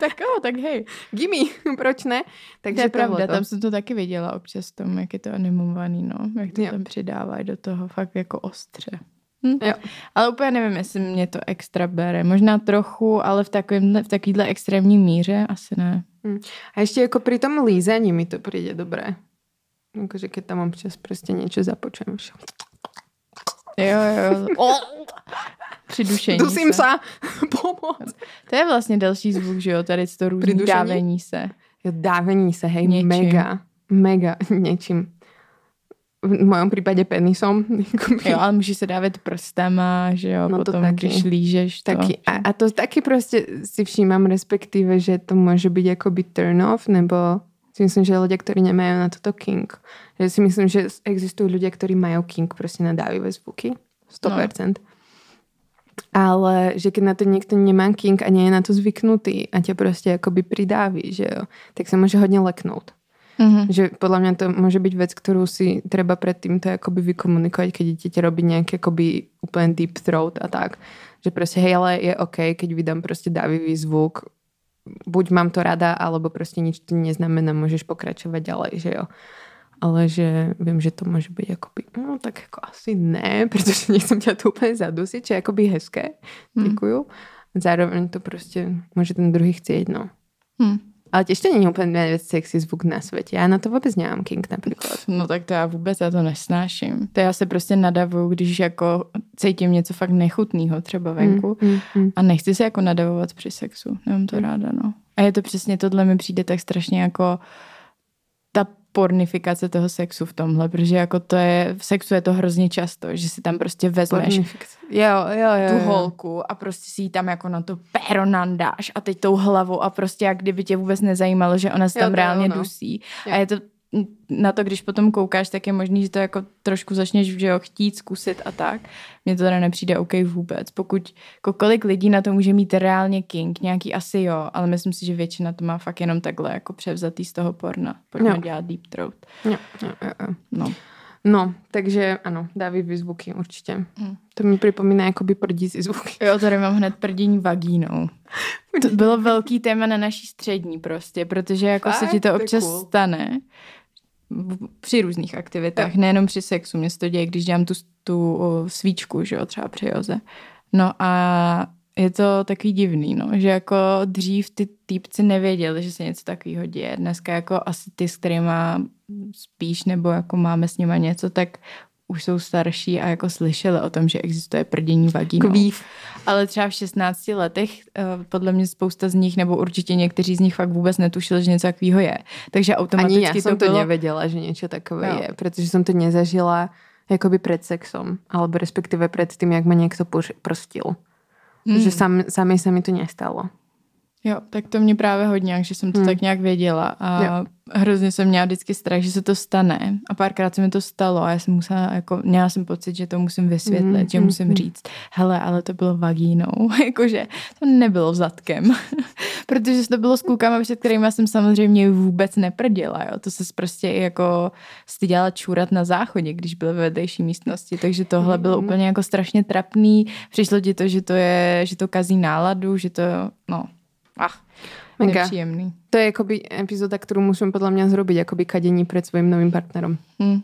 Tak jo, tak hej. Gimme, proč ne? To Takže je pravda, tohleto. tam jsem to taky viděla občas tom, jak je to animovaný, no. Jak to Jo. tam přidávají do toho fakt jako ostře. Hm? Jo. Ale úplně nevím, jestli mě to extra bere. Možná trochu, ale v, takovým, v takovýhle extrémní míře asi ne. A ešte ako pri tom lízaní mi to príde dobré. Akože keď tam občas proste niečo započujem. Jo, jo, jo. Přidušení Dusím se. sa. Pomoc. To je vlastně další zvuk, že jo, tady to různý Přidušení? dávení se. Jo, dávení sa, hej, Něčím. mega. Mega, něčím. V mojom prípade penisom. Jo, ale můžeš se dávat prstama, že jo, No to potom, taky. když lížeš to. Taky, a, a to taky prostě si všímam, respektíve, že to môže byť akoby turn off, nebo si myslím, že ľudia, ktorí nemajú na toto king. Že si myslím, že existujú ľudia, ktorí majú king prostě na dávivé zvuky. 100%. No. Ale že keď na to niekto nemá king a nie je na to zvyknutý a ťa prostě akoby pridáví, že jo, tak sa môže hodne leknout. Mhm. Že podľa mňa to môže byť vec, ktorú si treba predtým to akoby vykomunikovať, keď idete robiť nejaký akoby úplne deep throat a tak. Že proste hej, ale je OK, keď vydám proste dávivý zvuk, buď mám to rada, alebo proste nič to neznamená, môžeš pokračovať ďalej, že jo. Ale že viem, že to môže byť akoby, no tak ako asi ne, pretože nechcem ťa tu úplne zadusiť, čo je akoby hezké. Děkuju. Zároveň to prostě môže ten druhý chcieť, no. Hm. Ale tiež to není úplně nejvíc sexy zvuk na světě. Já na to vůbec nemám king například. No tak to já vůbec, já to nesnáším. To já se prostě nadavuju, když jako cítím něco fakt nechutného třeba venku Mm, mm, mm. a nechci se jako nadavovat při sexu. Nemám to ráda, no. A je to přesně tohle mi přijde tak strašně jako ta pornifikace toho sexu v tomhle, protože jako to je, v sexu je to hrozně často, že si tam prostě vezmeš. Jo, jo, jo. tu jo. holku a prostě si ji tam jako na to péro nandáš a teď tou hlavou a prostě jak kdyby tě vůbec nezajímalo, že ona se Jo, tam to reálně jo, no. dusí. Jo. A je to na to, když potom koukáš, tak je možný, že to jako trošku začneš že jo, chtít zkusit a tak. Mně to teda nepřijde OK vůbec. Pokud jako kolik lidí na to může mít reálně king, nějaký asi jo, ale myslím si, že většina to má fakt jenom takhle jako převzatý z toho porna. Pojďme Jo. dělat deep throat. Jo, jo, jo, jo. No. No, takže ano, dávivý zvuky určitě. Hm. To mi připomíná jakoby prdící zvuky. Jo, tady mám hned prdění vagínou. To bylo velký téma na naší střední prostě, protože jako se Fakt? ti to občas cool. stane při různých aktivitách, nejenom při sexu. Mně se to děje, když dělám tu, tu svíčku, že jo, třeba při joze. No a je to takový divný, no, že jako dřív ty týpci nevěděli, že se něco takového děje. Dneska jako asi ty, s kterýma spíš nebo jako máme s nima něco, tak už jsou starší a jako slyšeli o tom, že existuje prdění vagínou. Kvív. Ale třeba v 16 letech eh, podle mě spousta z nich, nebo určitě někteří z nich fakt vůbec netušili, že něco takového je. Takže automaticky Ani já jsem to, bylo... nevěděla, že něco takové Jo. je, protože jsem to nezažila jakoby před sexom, alebo respektive před tím, jak ma někdo prostil. Hmm. Že sam, sami se mi to nestalo. Jo, tak to mě právě hodně, že jsem to Hmm. tak nějak věděla a Jo. hrozně jsem měla vždycky strach, že se to stane a párkrát se mi to stalo a já jsem musela, jako, měla jsem pocit, že to musím vysvětlit, Hmm, že hmm, musím hmm. říct, hele, ale to bylo vagínou, jakože to nebylo zadkem, protože to bylo s klukama, před kterými jsem samozřejmě vůbec neprděla, jo, to se prostě jako styděla čůrat na záchodě, když byl ve vedlejší místnosti, takže tohle bylo Mhm. úplně jako strašně trapný, přišlo ti to, že to je, že to kazí náladu, že to, no, ach, Mega. nepříjemný. To je jakoby epizoda, kterou musím podle mě zrobiť, jakoby kadení před svým novým partnerom. Hm.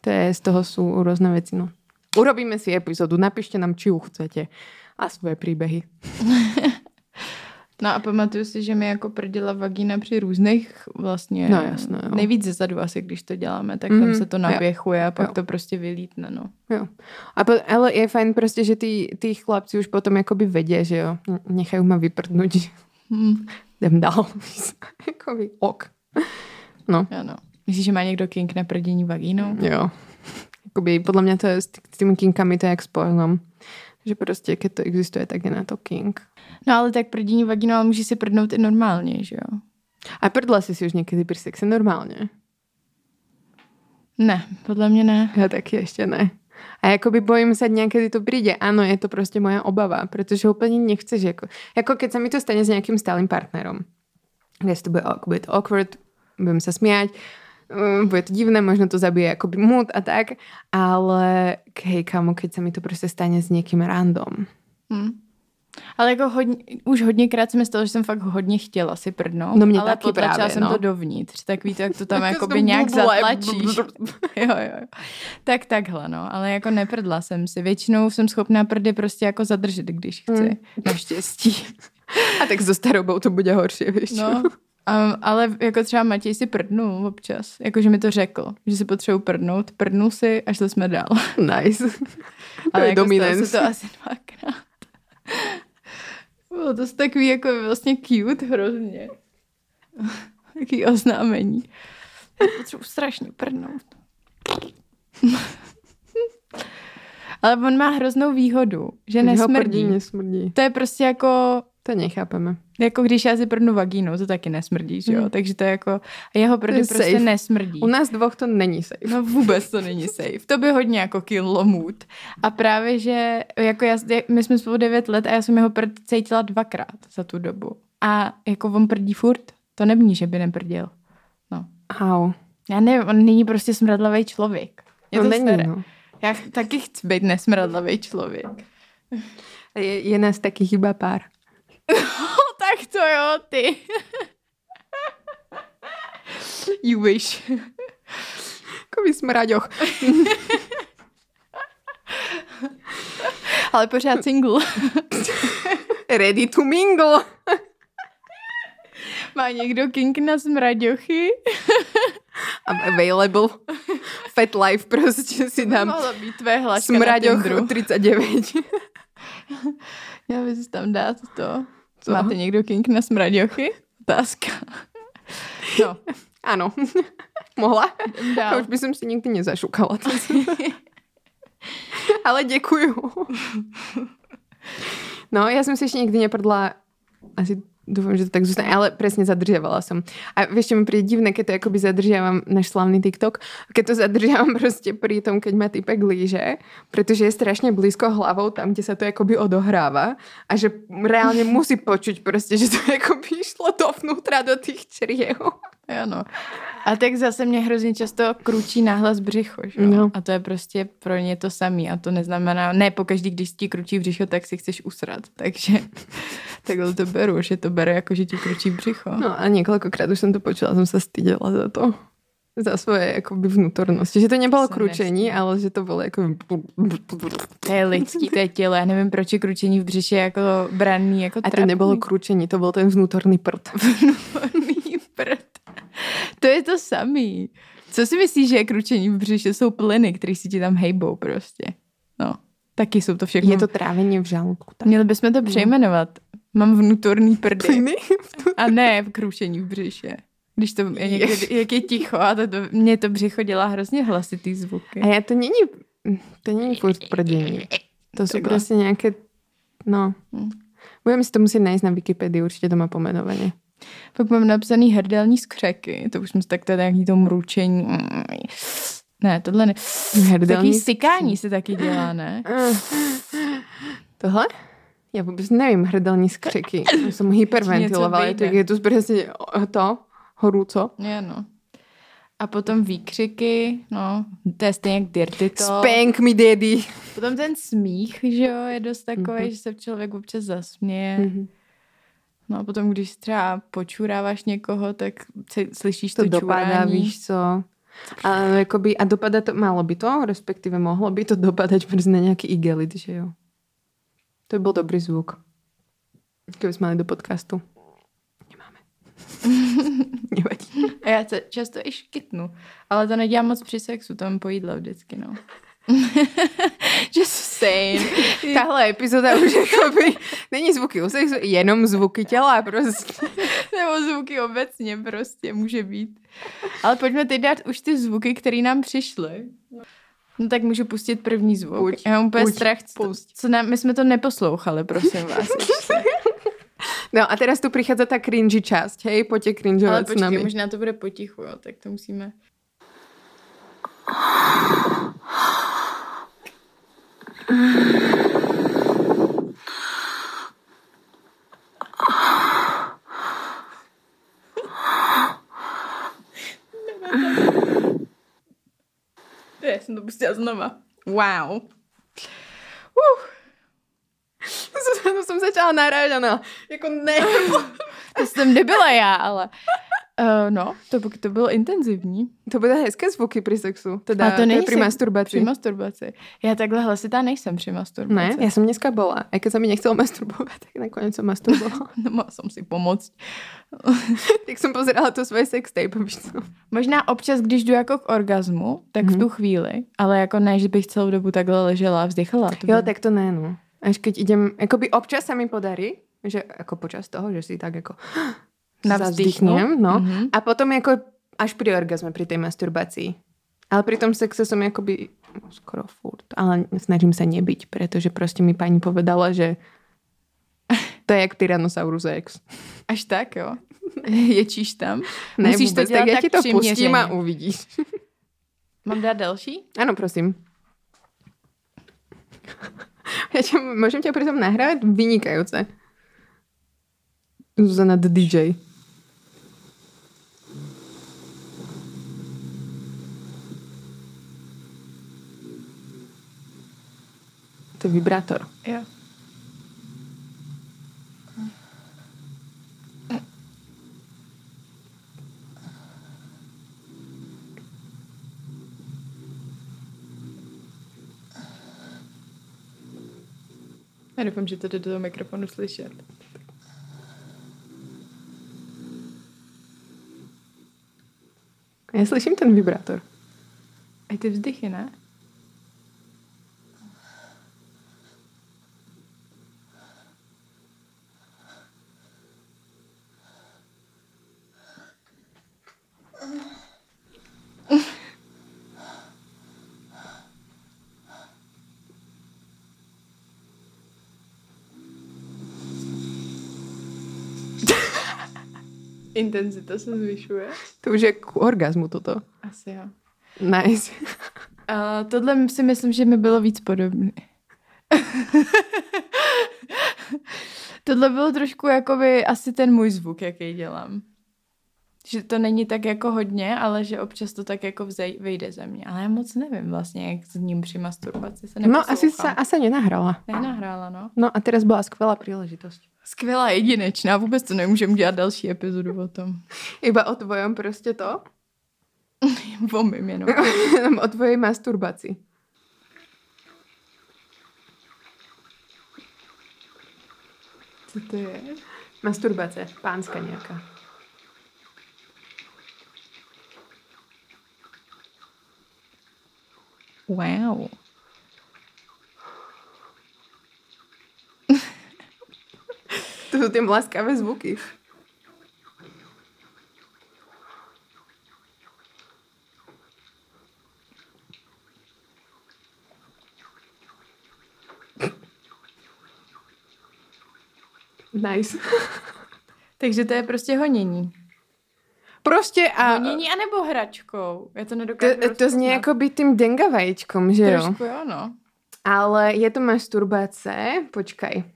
To je, z toho jsou různé věci, no. Urobíme si epizodu, napište nám, či ju chcete a svoje příběhy. No a pamatuju si, že mi jako prdila vagína při různých vlastně. No jasné, jo. Nejvíc ze zadu asi, když to děláme, tak Mhm, tam se to jo. napěchuje a pak Jo. to prostě vylítne, no. Jo. A po, ale je fajn prostě, že ty, ty chlapci už potom jakoby vedě, že jo. Nechají ma vyprdnout. Hm. Jdem dál. jakoby ok. No, Ano. Myslíš, že má někdo kink na prdění vagínou? jo. Jakoby podle mě to je s, těmi kinkami to je jak s pornom. Že prostě, keď to existuje, tak je na to kink. No ale tak prdění vagínou, ale může si prdnout i normálně, že jo? A prdla si si už někdy při sexe normálně? Ne, podle mě ne. Já taky ještě ne. A jakoby bojím se, někdy to přijde. Ano, je to prostě moja obava, protože úplně nechceš. Jako, jako keď se mi to stane s nějakým stálým partnerom. Kde to bude, bude to awkward, budem se smiať, mm, bude to divné, možno to zabije jakoby mood a tak, ale hej, kamo, keď se mi to prostě stane s někým random. Hm. Ale jako hodně, už hodněkrát se mi stalo, že jsem fakt hodně chtěla si prdnout, No mě ale taky potlačila právě, jsem no. to dovnitř. Tak víte, jak to tam Jako jakoby jsem nějak zatlačíš. jo, jo. Tak takhle, no. Ale jako neprdla jsem si. Většinou jsem schopná prdy prostě jako zadržet, když chci. Mm. Naštěstí. A tak so starobou to bude horšie, víš? No, Um, ale jako třeba Matěj si prdnul občas. Jakože mi to řekl, že si potřebuji prdnout. Prdnul si a šli jsme dál. Nice. Ale jako se to asi dvakrát. Bylo to takový jako vlastně cute hrozně. Taký oznámení. Potřebuji strašně prdnout. Ale on má hroznou výhodu, že ho prdí, nesmrdí. nesmrdí. To je prostě jako, To nechápeme. jako když já si prdnu vagínou, to taky nesmrdí, že jo? Mm. Takže to je jako, jeho prdy prostě safe. nesmrdí. U nás dvoch to není safe. No vůbec to není safe. To by hodně jako kilomut. A právě, že jako já, my jsme spolu 9 let a já jsem jeho prd cítila dvakrát za tu dobu. A jako on prdí furt. To není, že by neprdil. No. Au. Já nevím, on není prostě smradlavý člověk. Je No to není, staré. no. Já taky chci být nesmradlavý člověk. Je, je nás taky chyba pár. No tak to jo, ty. you wish. Takový smraďoch. Ale pořád single. Ready to mingle. Má někdo kink na smraďochy? Available. Fat life prostě si dám. Mohla být tvé hláška na Smraďoch Tinderu. 39. Já bych si tam dát to. Co? Máte někdo kink na smraďochy? Otázka. No, Ano. Mohla? jdem Já dál. už by som si nikdy nezašukala. To Ale děkuju. No, ja som si ešte nikdy neprdla asi dúfam, že to tak zostane, ale presne zadržiavala som. A čo mi príde divné, keď to akoby zadržiavam náš slavný TikTok, keď to zadržiavam proste pri tom, keď ma typek líže, pretože je strašne blízko hlavou tam, kde sa to akoby odohráva a že reálne musí počuť proste, že to akoby išlo dovnútra do tých čriev. Ano. A tak zase mě hrozně často kručí náhlas břicho, že? No. A to je prostě pro ně to samý. A to neznamená, ne pokaždý, když ti kručí břicho, tak si chceš usrat. Takže takhle to beru, že to beru jako, že ti kručí břicho. No a niekoľkokrát už som to počula, som sa stydela za to. Za svoje akoby vnútornosti. Že to nebolo Se kručení, nestydím. ale že to bolo ako... To je lidský, to je tělo. Já nevím, proč je kručení v břiše jako branný, jako A to trapný. kručení, to bol ten vnútorný prd. Vnútorný prd. To je to samý. Co si myslíš, že je kručení v břiše? Jsou plyny, které si ti tam hejbou prostě. No, taky jsou to všechno. Je to trávenie v žalúdku. Tak. Měli bychom to přejmenovat. Mám vnútorný prdy. Plyny? A ne v kručení v břiše. Když to je někdy, jak je ticho a to, to, mě to břicho dělá hrozně hlasitý zvuky. A ja to není, to není furt prdení. To sú Třeba. proste nejaké, no. Hm. Budeme si to musieť nájsť na Wikipedii, určite to má pomenovanie. Pak mám napsaný hrdelní skřeky. To už jsme tak tady nějaký to mručení. Ne, tohle ne. Hrdelní Taký sykání se taky dělá, ne? Tohle? Ja vôbec neviem, hrdelní skřeky. Som hyperventilovala. Je to, vyjde. je to horúco. Je, no. A potom výkřiky, no, to je stejně jak dirty to. Spank me daddy. Potom ten smích, že jo, je dost takový, Mhm. že se člověk občas zasměje. Mhm. No a potom, když třeba počuráváš někoho, tak slyšíš to to, dopadá, čurání. víš co. A, jakoby, a dopadá to, malo by to, respektíve mohlo by to dopadať prostě na nejaký igelit, že jo. To by bol dobrý zvuk. Keby sme mali do podcastu. Nemáme. Nevadí. A já se často i škytnu, ale to nedělám moc při sexu, to mám po jídle vždycky, no. Just saying. Tahle epizoda už jakoby není zvuky u sexu, jenom zvuky těla prostě. Nebo zvuky obecně prostě může být. Ale pojďme teď dát už ty zvuky, které nám přišly. No tak můžu pustit první zvuk. Pojď, Já mám úplně pojď, strach, co, co nám, my jsme to neposlouchali, prosím vás. No a teraz tu prichádza tá cringy časť, hej, poďte Ale cringeovať s počkej, nami. možná to bude potichu, jo, tak to musíme... Já jsem to pustila znova. Wow. Uh, To som začala narážať, no. Jako ne. to jsem nebyla já, ale... Uh, no, to, to bylo intenzivní. To byly hezké zvuky při sexu. Teda A to nejsi při masturbaci. Při masturbaci. Já takhle hlasitá nejsem při masturbaci. Ne, já jsem dneska byla. A když se mi nechcelo masturbovat, tak nakonec jsem masturbovala. No, mohla jsem si pomoct. Jak jsem pozerala to svoje sextape, víš co? Možná občas, když jdu jako k orgazmu, tak mm-hmm. v tu chvíli, ale jako ne, že bych celou dobu takhle ležela a vzdychala. To Jo, by... tak to ne, no. Až keď idem, jakoby občas se mi podarí, že jako počas toho, že si tak jako Navzdychnu. zavzdychnem, no. Mhm. A potom jako až pri orgazme, pri tej masturbaci. Ale pri tom sexe som jakoby no, skoro furt, ale snažím sa nebyť, pretože prostě mi pani povedala, že to je jak Tyrannosaurus Rex. Až tak, jo. Ječíš tam. Ne, Musíš vůbec, to dělat tak já ti to pustím přiměřeně. a uvidíš. Mám dát další? Ano, prosím. Já tě, můžem tě přitom nahrát vynikajúce. Zuzana the DJ. To je vibrátor. Jo. Já doufám, že to jde do toho mikrofonu slyšet. Já slyším ten vibrátor. A ty vzdychy, ne? Intenzita se zvyšuje. To už je k orgazmu toto. Asi jo. Nice. A tohle si myslím, že mi bylo víc podobné. tohle bylo trošku jakoby asi ten můj zvuk, jaký dělám. Že to není tak jako hodně, ale že občas to tak jako vzej, vyjde ze mě. Ale já moc nevím vlastně, jak s ním při masturbaci se No asi se neposlouchám. asi nenahrala. Nenahrála, no. No a teraz byla skvělá příležitost. Skvělá jedinečná, vůbec to nemůžeme dělat další epizodu o tom. Iba o tvojom prostě to? O mým jenom. O tvojej masturbaci. Co to je? Masturbace, pánská nějaká. Wow. To jsou ty mlaskavé zvuky. Nice. Takže to je prostě honění. Prostě a Honění anebo hračkou? Já to to, nedokážu to zní rozpoznat. jako by tým denga vajíčkom, že jo? Trošku jo, no. Ale je to masturbace, počkaj.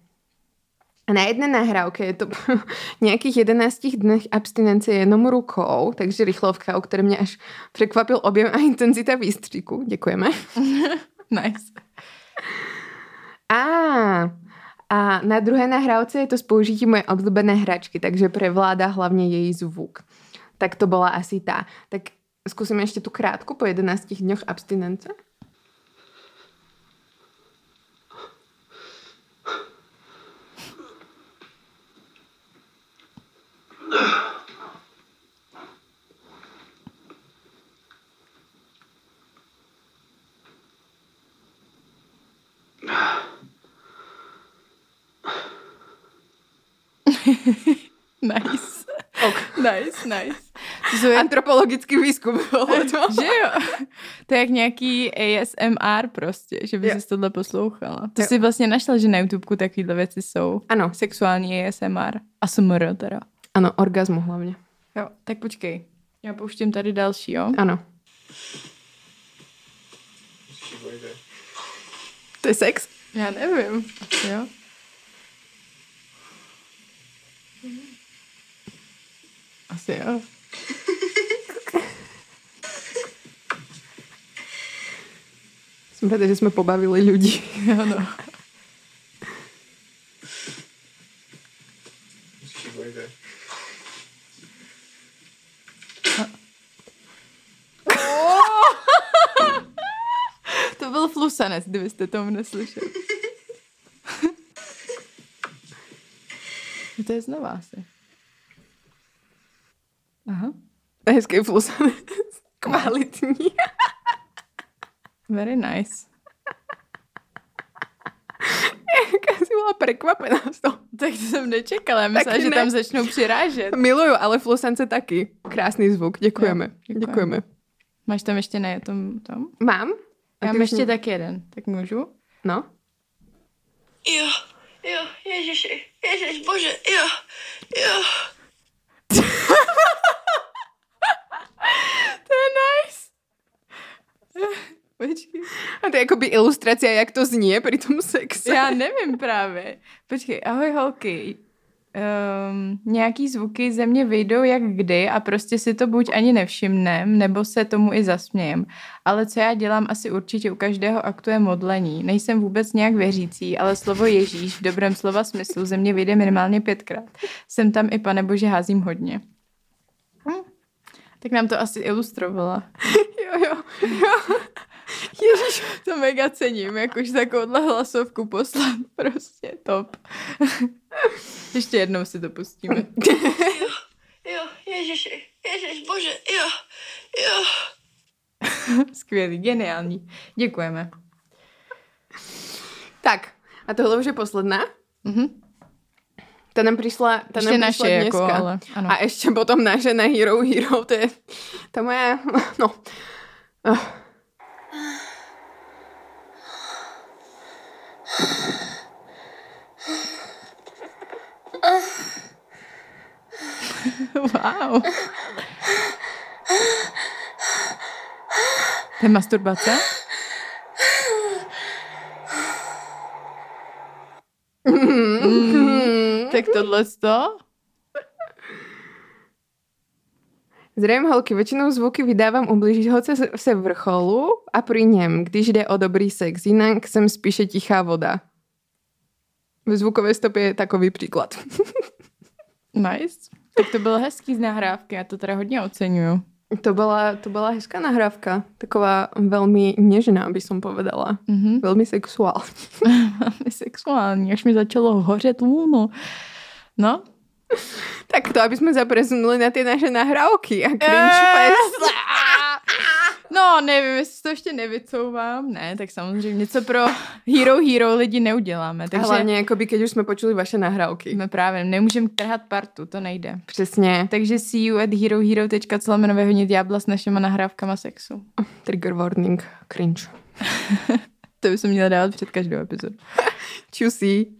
Na jedné nahrávke je to po nějakých 11 dnech abstinence jenom rukou, takže rychlovka, o které mě až překvapil objem a intenzita výstřiku. Děkujeme. Nice. A, a na druhé nahrávce je to s použitím mojej oblíbené hračky, takže prevláda hlavně její zvuk. Tak to byla asi ta. Tak zkusíme ještě tu krátku po 11 dňoch abstinence. Nice. Nice, nice. To jsou jak, Antropologický výzkum bylo to. že jo? To je jak nějaký ASMR prostě, že by Jo. si tohle poslouchala. To Jo. si vlastně našla, že na YouTubeku takovýhle věci jsou. Ano, Sexuální ASMR. ASMR teda. Ano, orgasmu hlavně. Jo, tak počkej. Já pouštím tady další, jo? Ano. To je sex? Já nevím. Asi jo. Asi jo. Jsem ráda, že jsme pobavili lidi. Jo, no. Flusanec, kdybyste tomu neslyšeli. to je znova asi. Aha. Hezký flusanec. Kvalitní. Very nice. Jaká jsi byla prekvapená z toho. Tak to jsem nečekala, já myslela, Taky že ne. tam začnou přirážet. Miluju, ale flusance taky. Krásný zvuk, děkujeme. Jo, děkujeme. děkujeme. Máš tam ještě ne tom, tom? Mám? A Já mám ještě tak jeden, tak můžu? No. Jo, jo, ježiši, ježiš, bože, jo, jo. To je nice. Počkej. A to je jakoby ilustrace, jak to zní při tom sexe. Já nevím právě. Počkej, ahoj holky. Um, nějaký zvuky ze mě vyjdou jak kdy a prostě si to buď ani nevšimnem, nebo se tomu i zasmějem. Ale co já dělám asi určitě u každého aktu je modlení. Nejsem vůbec nějak věřící, ale slovo Ježíš v dobrém slova smyslu ze mě vyjde minimálně pětkrát. Jsem tam i pane bože házím hodně. Hm. Tak nám to asi ilustrovala. Jo, jo, jo. Ježíš, to mega cením, jakož takovouhle hlasovku poslat, prostě top. Ještě jednou si to pustíme. Jo, jo, ježiši, ježiš, bože, jo, jo. Skvělý, geniální. Děkujeme. Tak, a tohle už je posledná? Mhm. Ta nám přišla, ta Ještě nám naše, přišla jako, dneska. ale ano. A ještě potom naše na Hero Hero, to je ta moje, no. Oh. Wow. Det er masturbate? Mm. Fikk du lyst da? Zdravím holky, většinou zvuky vydávám u blížího se, vrcholu a pri něm, když jde o dobrý sex, jinak jsem spíše tichá voda. Ve zvukové stopě je takový příklad. Nice. Tak to bylo hezký z nahrávky, já to teda hodně oceňuju. To byla, to byla hezká nahrávka, taková velmi něžná, by som povedala. Mhm. Velmi sexuální. Velmi sexuální, až mi začalo hořet lůno. No, Tak to, aby jsme zapresunuli na ty naše nahrávky a cringe fest. No, nevím, jestli to ještě nevycouvám. Ne, tak samozřejmě něco pro Hero Hero lidi neuděláme. A Takže hlavně, jakoby, keď už jsme počuli vaše nahrávky. my právě nemůžeme trhat partu, to nejde. Přesně. Takže see you at herohero.co vyhodit ďábla s našima nahrávkama sexu. Trigger warning, cringe. To bychom měli dávat před každou epizodu. Čusí.